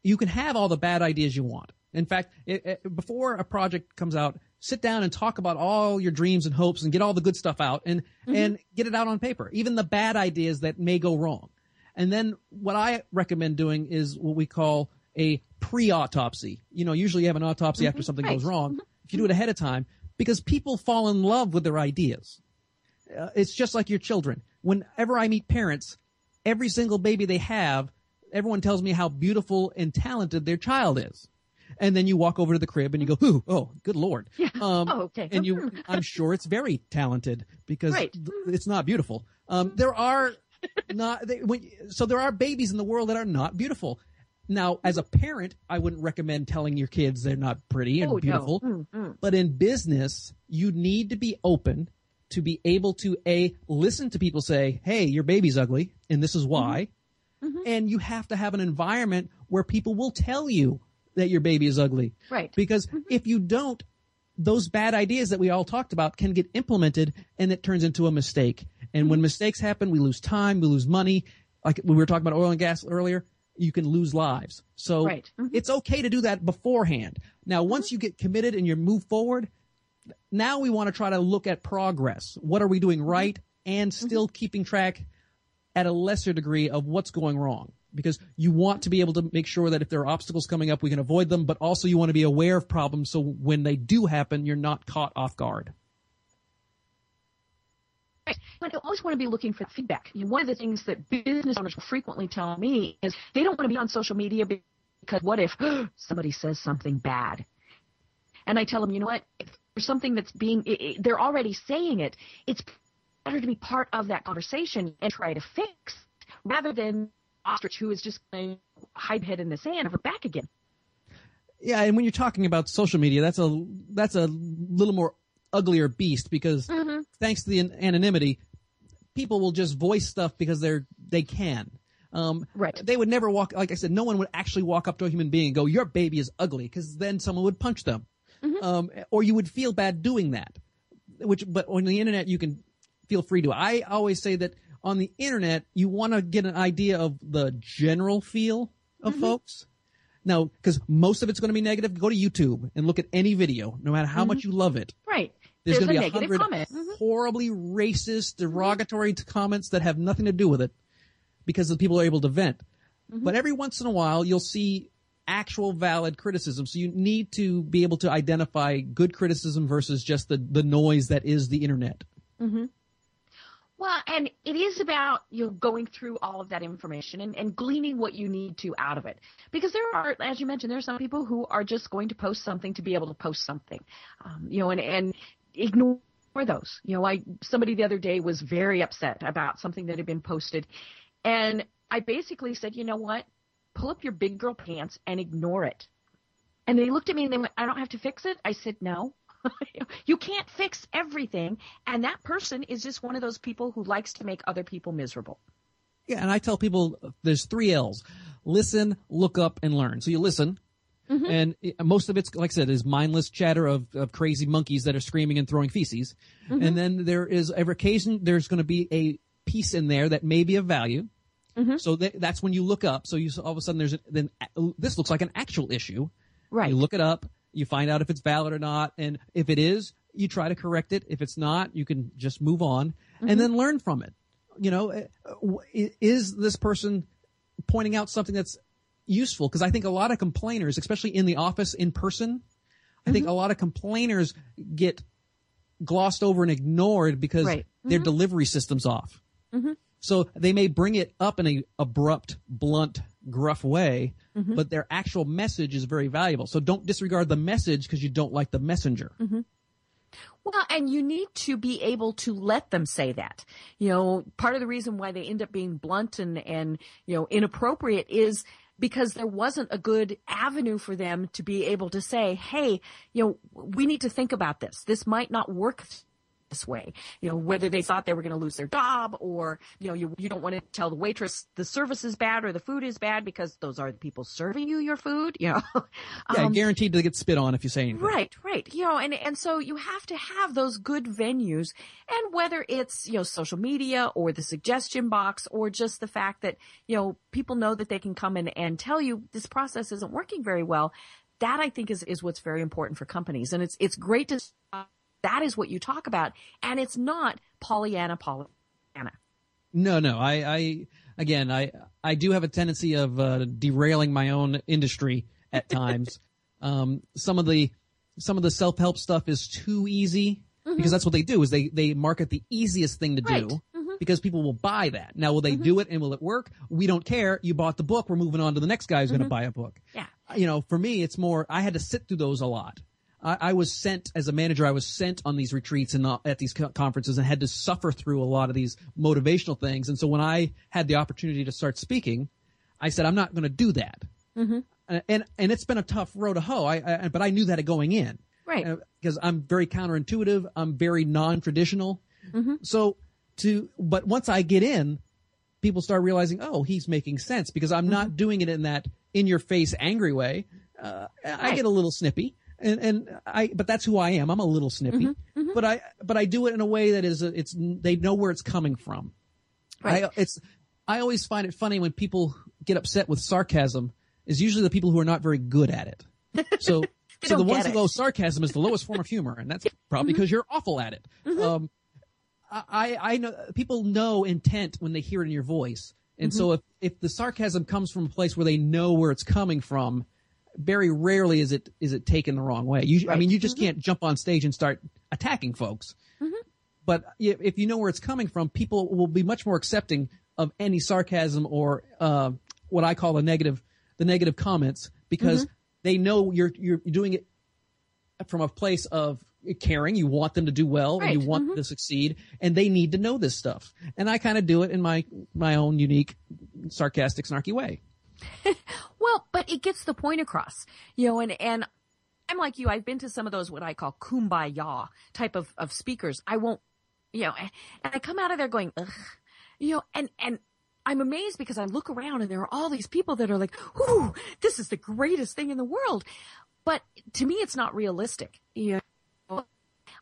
Speaker 4: you can have all the bad ideas you want. In fact, it, it, before a project comes out, sit down and talk about all your dreams and hopes and get all the good stuff out and mm-hmm. and get it out on paper, even the bad ideas that may go wrong. And then what I recommend doing is what we call a pre-autopsy. You know, usually you have an autopsy mm-hmm. after something right. goes wrong. Mm-hmm. If you do it ahead of time, because people fall in love with their ideas. Uh, it's just like your children. Whenever I meet parents, every single baby they have, everyone tells me how beautiful and talented their child is and then you walk over to the crib and you go, "Ooh, oh, good lord!"
Speaker 3: Yeah. Um, oh, okay.
Speaker 4: and you, I'm sure it's very talented because right. it's not beautiful. Um, there are not they, when, so there are babies in the world that are not beautiful. Now, as a parent, I wouldn't recommend telling your kids they're not pretty and oh, beautiful. No. Mm-hmm. But in business, you need to be open to be able to a listen to people say, "Hey, your baby's ugly, and this is why." Mm-hmm. mm-hmm. And you have to have an environment where people will tell you that your baby is ugly.
Speaker 3: Right.
Speaker 4: Because mm-hmm. if you don't, those bad ideas that we all talked about can get implemented and it turns into a mistake. And mm-hmm. when mistakes happen, we lose time, we lose money. Like we were talking about oil and gas earlier, you can lose lives. So right. mm-hmm. it's okay to do that beforehand. Now, mm-hmm. once you get committed and you move forward, now we want to try to look at progress. What are we doing mm-hmm. right and still mm-hmm. keeping track at a lesser degree of what's going wrong? Because you want to be able to make sure that if there are obstacles coming up, we can avoid them, but also you want to be aware of problems so when they do happen, you're not caught off guard.
Speaker 3: I always want to be looking for feedback. one of the things that business owners will frequently tell me is they don't want to be on social media because what if somebody says something bad? And I tell them, you know what? If there's something that's being, it, it, they're already saying it. It's better to be part of that conversation and try to fix rather than ostrich who is just going to hide head in the sand and back again.
Speaker 4: Yeah, and when you're talking about social media, that's a that's a little more uglier beast because
Speaker 3: Mm-hmm.
Speaker 4: thanks to the an- anonymity, people will just voice stuff because they're they can. Um,
Speaker 3: Right.
Speaker 4: They would never walk. Like I said, no one would actually walk up to a human being and go, "Your baby is ugly," because then someone would punch them, um, or you would feel bad doing that. Which, but on the internet, you can feel free to. I always say that on the internet, you want to get an idea of the general feel of mm-hmm. folks. Now, because most of it's going to be negative, go to YouTube and look at any video, no matter how much mm-hmm. you love it.
Speaker 3: Right.
Speaker 4: There's,
Speaker 3: There's
Speaker 4: going to be a hundred
Speaker 3: comment. Mhm.
Speaker 4: horribly racist, mm-hmm. derogatory t- comments that have nothing to do with it because the people are able to vent. But every once in a while, you'll see actual valid criticism. So you need to be able to identify good criticism versus just the, the noise that is the internet.
Speaker 3: Well, and it is about you know, going through all of that information and, and gleaning what you need to out of it. Because there are, as you mentioned, there are some people who are just going to post something to be able to post something, um, you know, and, and ignore those. You know, I somebody the other day was very upset about something that had been posted, and I basically said, you know what, pull up your big girl pants and ignore it. And they looked at me and they went, I don't have to fix it. I said, no. you can't fix everything. And that person is just one of those people who likes to make other people miserable.
Speaker 4: Yeah, and I tell people there's three L's: listen, look up, and learn. So you listen, mm-hmm. and it- most of it's like I said is mindless chatter of, of crazy monkeys that are screaming and throwing feces, mm-hmm. and then there is every occasion there's going to be a piece in there that may be of value. Mm-hmm. So that, that's when you look up. So you all of a sudden there's a, then this looks like an actual issue.
Speaker 3: Right.
Speaker 4: You look it up, you find out if it's valid or not, and if it is, you try to correct it. If it's not, you can just move on and mm-hmm. then learn from it. You know, eh, i- is this person pointing out something that's useful? Because I think a lot of complainers, especially in the office in person, I think mm-hmm. a lot of complainers get glossed over and ignored because
Speaker 3: Right.
Speaker 4: their mm-hmm. delivery system's off. So they may bring it up in a abrupt, blunt, gruff way, mm-hmm. but their actual message is very valuable. So don't disregard the message because you don't like the messenger. Mm-hmm.
Speaker 3: Well, and you need to be able to let them say that. You know, part of the reason why they end up being blunt and, and, you know, inappropriate is because there wasn't a good avenue for them to be able to say, hey, you know, we need to think about this. This might not work this way. You know, whether they thought they were going to lose their job or, you know, you, you don't want to tell the waitress the service is bad or the food is bad because those are the people serving you your food, you know.
Speaker 4: Yeah,
Speaker 3: Um,
Speaker 4: guaranteed to get spit on if you say anything.
Speaker 3: Right, right. You know, and and so you have to have those good venues, and whether it's you know social media or the suggestion box or just the fact that you know people know that they can come in and tell you this process isn't working very well. That I think is is what's very important for companies, and it's it's great to that is what you talk about, and it's not Pollyanna Pollyanna.
Speaker 4: No, no. I, I again, I, I do have a tendency of uh, derailing my own industry at times. um, some of the, some of the self help stuff is too easy because that's what they do is they they market the easiest thing to
Speaker 3: Right.
Speaker 4: do because people will buy that. Now, will they do it and will it work? We don't care. You bought the book. We're moving on to the next guy who's going to buy a book.
Speaker 3: Yeah.
Speaker 4: You know, for me, it's more. I had to sit through those a lot. I, I was sent as a manager. I was sent on these retreats and uh, at these co- conferences and had to suffer through a lot of these motivational things. And so when I had the opportunity to start speaking, I said, I'm not going to do that. Mm-hmm. And and it's been a tough road to hoe. I, I but I knew that going in,
Speaker 3: Right.
Speaker 4: Because I'm very counterintuitive. I'm very non-traditional.
Speaker 3: Mm-hmm.
Speaker 4: So to but once I get in, people start realizing, oh, he's making sense because I'm
Speaker 3: Mm-hmm.
Speaker 4: not doing it in that in your face angry way. Uh, I get a little snippy, and and I but that's who I am. I'm a little snippy,
Speaker 3: Mm-hmm.
Speaker 4: but I but I do it in a way that is a, it's they know where it's coming from.
Speaker 3: Right.
Speaker 4: I, it's I always find it funny when people get upset with sarcasm. Is usually the people who are not very good at it. So so the ones who go sarcasm is the lowest form of humor, and that's probably
Speaker 3: Mm-hmm.
Speaker 4: because you're awful at it. Um, I I know people know intent when they hear it in your voice, and so if if the sarcasm comes from a place where they know where it's coming from, very rarely is it is it taken the wrong way. You, I mean, you just mm-hmm. can't jump on stage and start attacking folks. Mm-hmm. But if you know where it's coming from, people will be much more accepting of any sarcasm or uh, what I call the negative the negative comments because mm-hmm. they know you're you're doing it from a place of caring. You want them to do well and you
Speaker 3: Right.
Speaker 4: want them to succeed, and they need to know this stuff. And I kind of do it in my my own unique sarcastic, snarky way.
Speaker 3: Well, but it gets the point across, you know, and, and I'm like you. I've been to some of those, what I call kumbaya type of, of speakers. I won't, you know, and I come out of there going, ugh, you know, and, and I'm amazed because I look around and there are all these people that are like, whoo, this is the greatest thing in the world. But to me, it's not realistic. You know,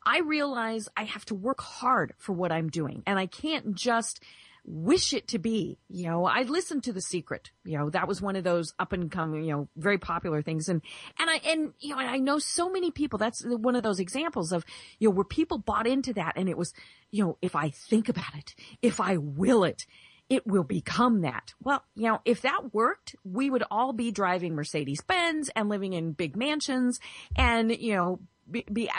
Speaker 3: I realize I have to work hard for what I'm doing and I can't just wish it to be. You know, I listened to The Secret. You know, that was one of those up and coming, you know, very popular things. And, and I, and, you know, I know so many people. That's one of those examples of, you know, where people bought into that and it was, you know, if I think about it, if I will it, it will become that. Well, you know, if that worked, we would all be driving Mercedes Benz and living in big mansions and, you know, be, be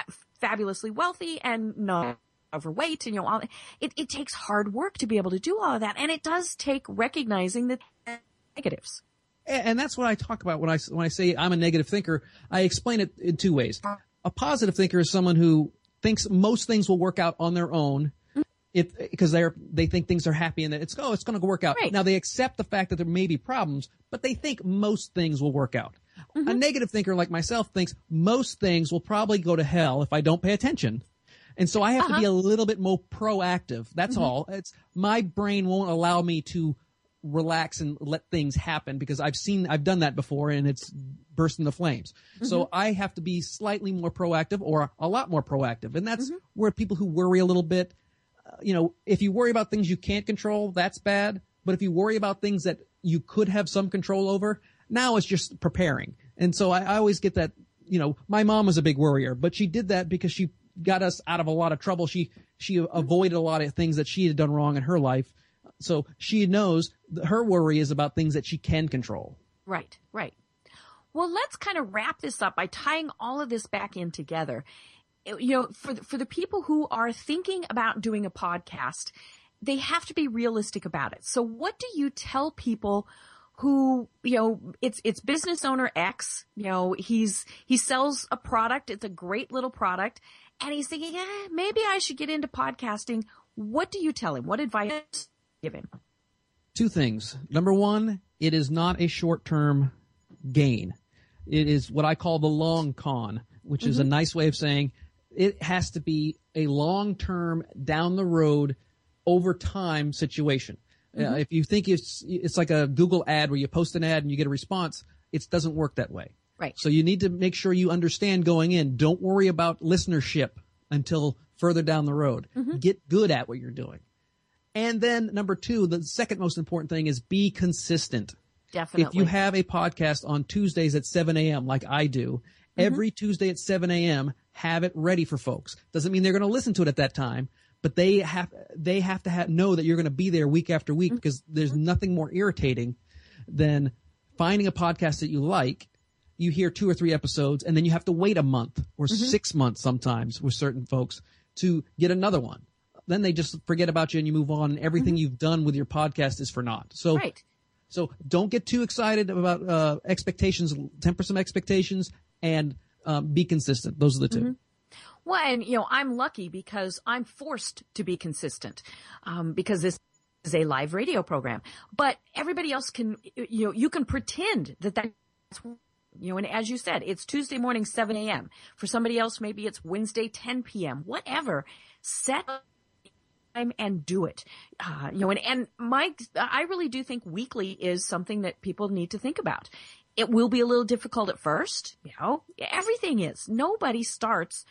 Speaker 3: fabulously wealthy and not overweight and you know all it, it takes hard work to be able to do all of that and it does take recognizing the negatives
Speaker 4: and that's what I talk about when I when I say I'm a negative thinker. I explain it in two ways. A positive thinker is someone who thinks most things will work out on their own, if because they're they think things are happy and that it's oh it's going to work out.
Speaker 3: Right.
Speaker 4: Now they accept the fact that there may be problems, but they think most things will work out. Mm-hmm. A negative thinker like myself thinks most things will probably go to hell if I don't pay attention. And so I have to be uh-huh. a little bit more proactive. That's mm-hmm. all. It's my brain won't allow me to relax and let things happen because I've seen, I've done that before and it's burst into flames. So mm-hmm. I have to be slightly more proactive or a lot more proactive. And that's mm-hmm. where people who worry a little bit, uh, you know, if you worry about things you can't control, that's bad. But if you worry about things that you could have some control over, now it's just preparing. And so I, I always get that, you know, my mom was a big worrier, but she did that because she got us out of a lot of trouble. She, she avoided a lot of things that she had done wrong in her life. So she knows her worry is about things that she can control.
Speaker 3: Right, right. Well, let's kind of wrap this up by tying all of this back in together. Uh, you know, for the, for the people who are thinking about doing a podcast, they have to be realistic about it. So what do you tell people who, you know, it's, it's business owner X, you know, he's, he sells a product. It's a great little product and he's thinking, eh, maybe I should get into podcasting. What do you tell him? What advice do you give him?
Speaker 4: Two things. Number one, it is not a short term gain. It is what I call the long con, which is a nice way of saying it has to be a long term down the road over time situation. Uh, if you think it's, it's like a Google ad where you post an ad and you get a response, it doesn't work that way.
Speaker 3: Right.
Speaker 4: So you need to make sure you understand going in. Don't worry about listenership until further down the road. Mm-hmm. Get good at what you're doing. And then number two, the second most important thing is be consistent.
Speaker 3: Definitely.
Speaker 4: If you have a podcast on Tuesdays at 7 a.m., like I do, mm-hmm. every Tuesday at 7 a.m., have it ready for folks. Doesn't mean they're going to listen to it at that time, but they have, they have to have, know that you're going to be there week after week mm-hmm. because there's nothing more irritating than finding a podcast that you like. You hear two or three episodes and then you have to wait a month or six months sometimes with certain folks to get another one. Then they just forget about you and you move on and everything you've done with your podcast is for naught. So
Speaker 3: right.
Speaker 4: so don't get too excited about uh, expectations. Temper some expectations and um, be consistent. Those are the 2
Speaker 3: Well, and you know, I'm lucky because I'm forced to be consistent, um, because this is a live radio program. But everybody else can, you know, you can pretend that that's, you know, and as you said, it's Tuesday morning, 7 a.m. For somebody else, maybe it's Wednesday, 10 p.m. Whatever. Set time and do it. Uh, you know, and, and Mike, I really do think weekly is something that people need to think about. It will be a little difficult at first, you know, everything is. Nobody starts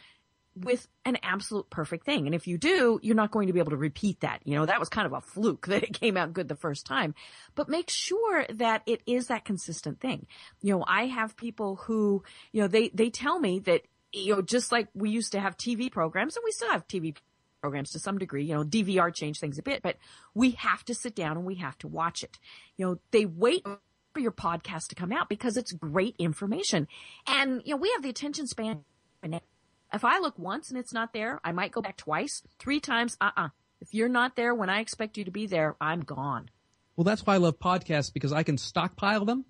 Speaker 3: with an absolute perfect thing. And if you do, you're not going to be able to repeat that. You know, that was kind of a fluke that it came out good the first time, but make sure that it is that consistent thing. You know, I have people who, you know, they, they tell me that, you know, just like we used to have TV programs and we still have TV programs to some degree, you know, DVR changed things a bit, but we have to sit down and we have to watch it. You know, they wait for your podcast to come out because it's great information. And, you know, we have the attention span. If I look once and it's not there, I might go back twice, three times. Uh-uh. If you're not there when I expect you to be there, I'm gone.
Speaker 4: Well, that's why I love podcasts because I can stockpile them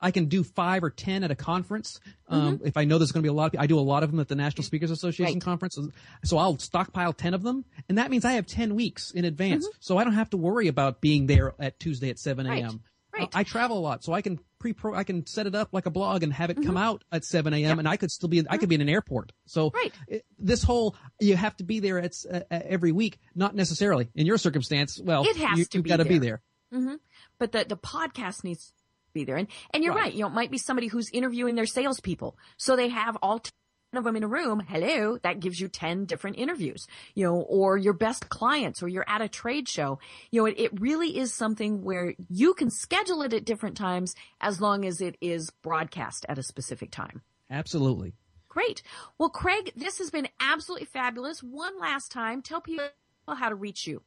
Speaker 4: I can do five or ten at a conference. Um, If I know there's going to be a lot of, I do a lot of them at the National Speakers Association
Speaker 3: Right.
Speaker 4: conference. So I'll stockpile ten of them, and that means I have ten weeks in advance. So I don't have to worry about being there at Tuesday at seven
Speaker 3: Right.
Speaker 4: a.m.
Speaker 3: Right.
Speaker 4: Uh, I travel a lot, so I can pre pro I can set it up like a blog and have it
Speaker 3: Mm-hmm.
Speaker 4: come out at seven a.m. and I could still be in, I could be in an airport. So
Speaker 3: Right.
Speaker 4: it- this whole you have to be there at, uh, every week, not necessarily in your circumstance. Well,
Speaker 3: It has
Speaker 4: you,
Speaker 3: to
Speaker 4: you've
Speaker 3: be
Speaker 4: got to be
Speaker 3: there.
Speaker 4: there.
Speaker 3: but the, the podcast needs to be there. And, and you're
Speaker 4: Right.
Speaker 3: right. You know, it might be somebody who's interviewing their salespeople. So they have all 10 of them in a room. Hello. That gives you 10 different interviews, you know, or your best clients or you're at a trade show. You know, it, it really is something where you can schedule it at different times as long as it is broadcast at a specific time.
Speaker 4: Absolutely.
Speaker 3: Great. Well, Craig, this has been absolutely fabulous. One last time, tell people how to reach you.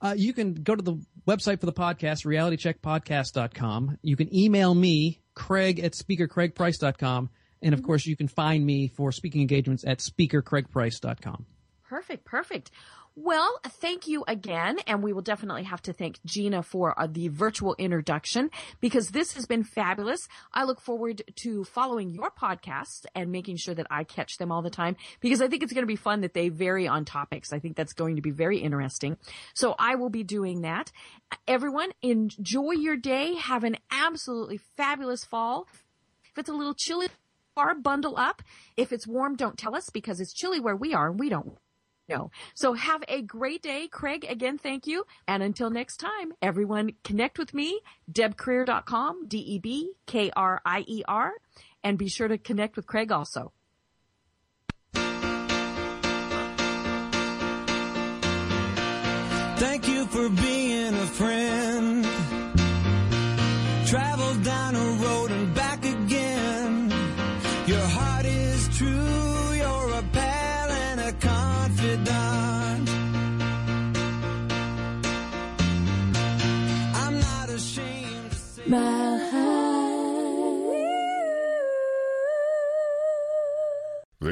Speaker 4: Uh, you can go to the website for the podcast, realitycheckpodcast.com. You can email me, Craig at speakercraigprice.com. And of course, you can find me for speaking engagements at speakercraigprice.com.
Speaker 3: Perfect, perfect. Well, thank you again, and we will definitely have to thank Gina for uh, the virtual introduction because this has been fabulous. I look forward to following your podcasts and making sure that I catch them all the time because I think it's going to be fun that they vary on topics. I think that's going to be very interesting. So I will be doing that. Everyone, enjoy your day. Have an absolutely fabulous fall. If it's a little chilly, or bundle up. If it's warm, don't tell us because it's chilly where we are and we don't know. So have a great day. Craig, again, thank you. And until next time, everyone connect with me, debkrier.com, E D-E-B-K-R-I-E-R, and be sure to connect with Craig also.
Speaker 2: Thank you for being a friend. Travel down a road and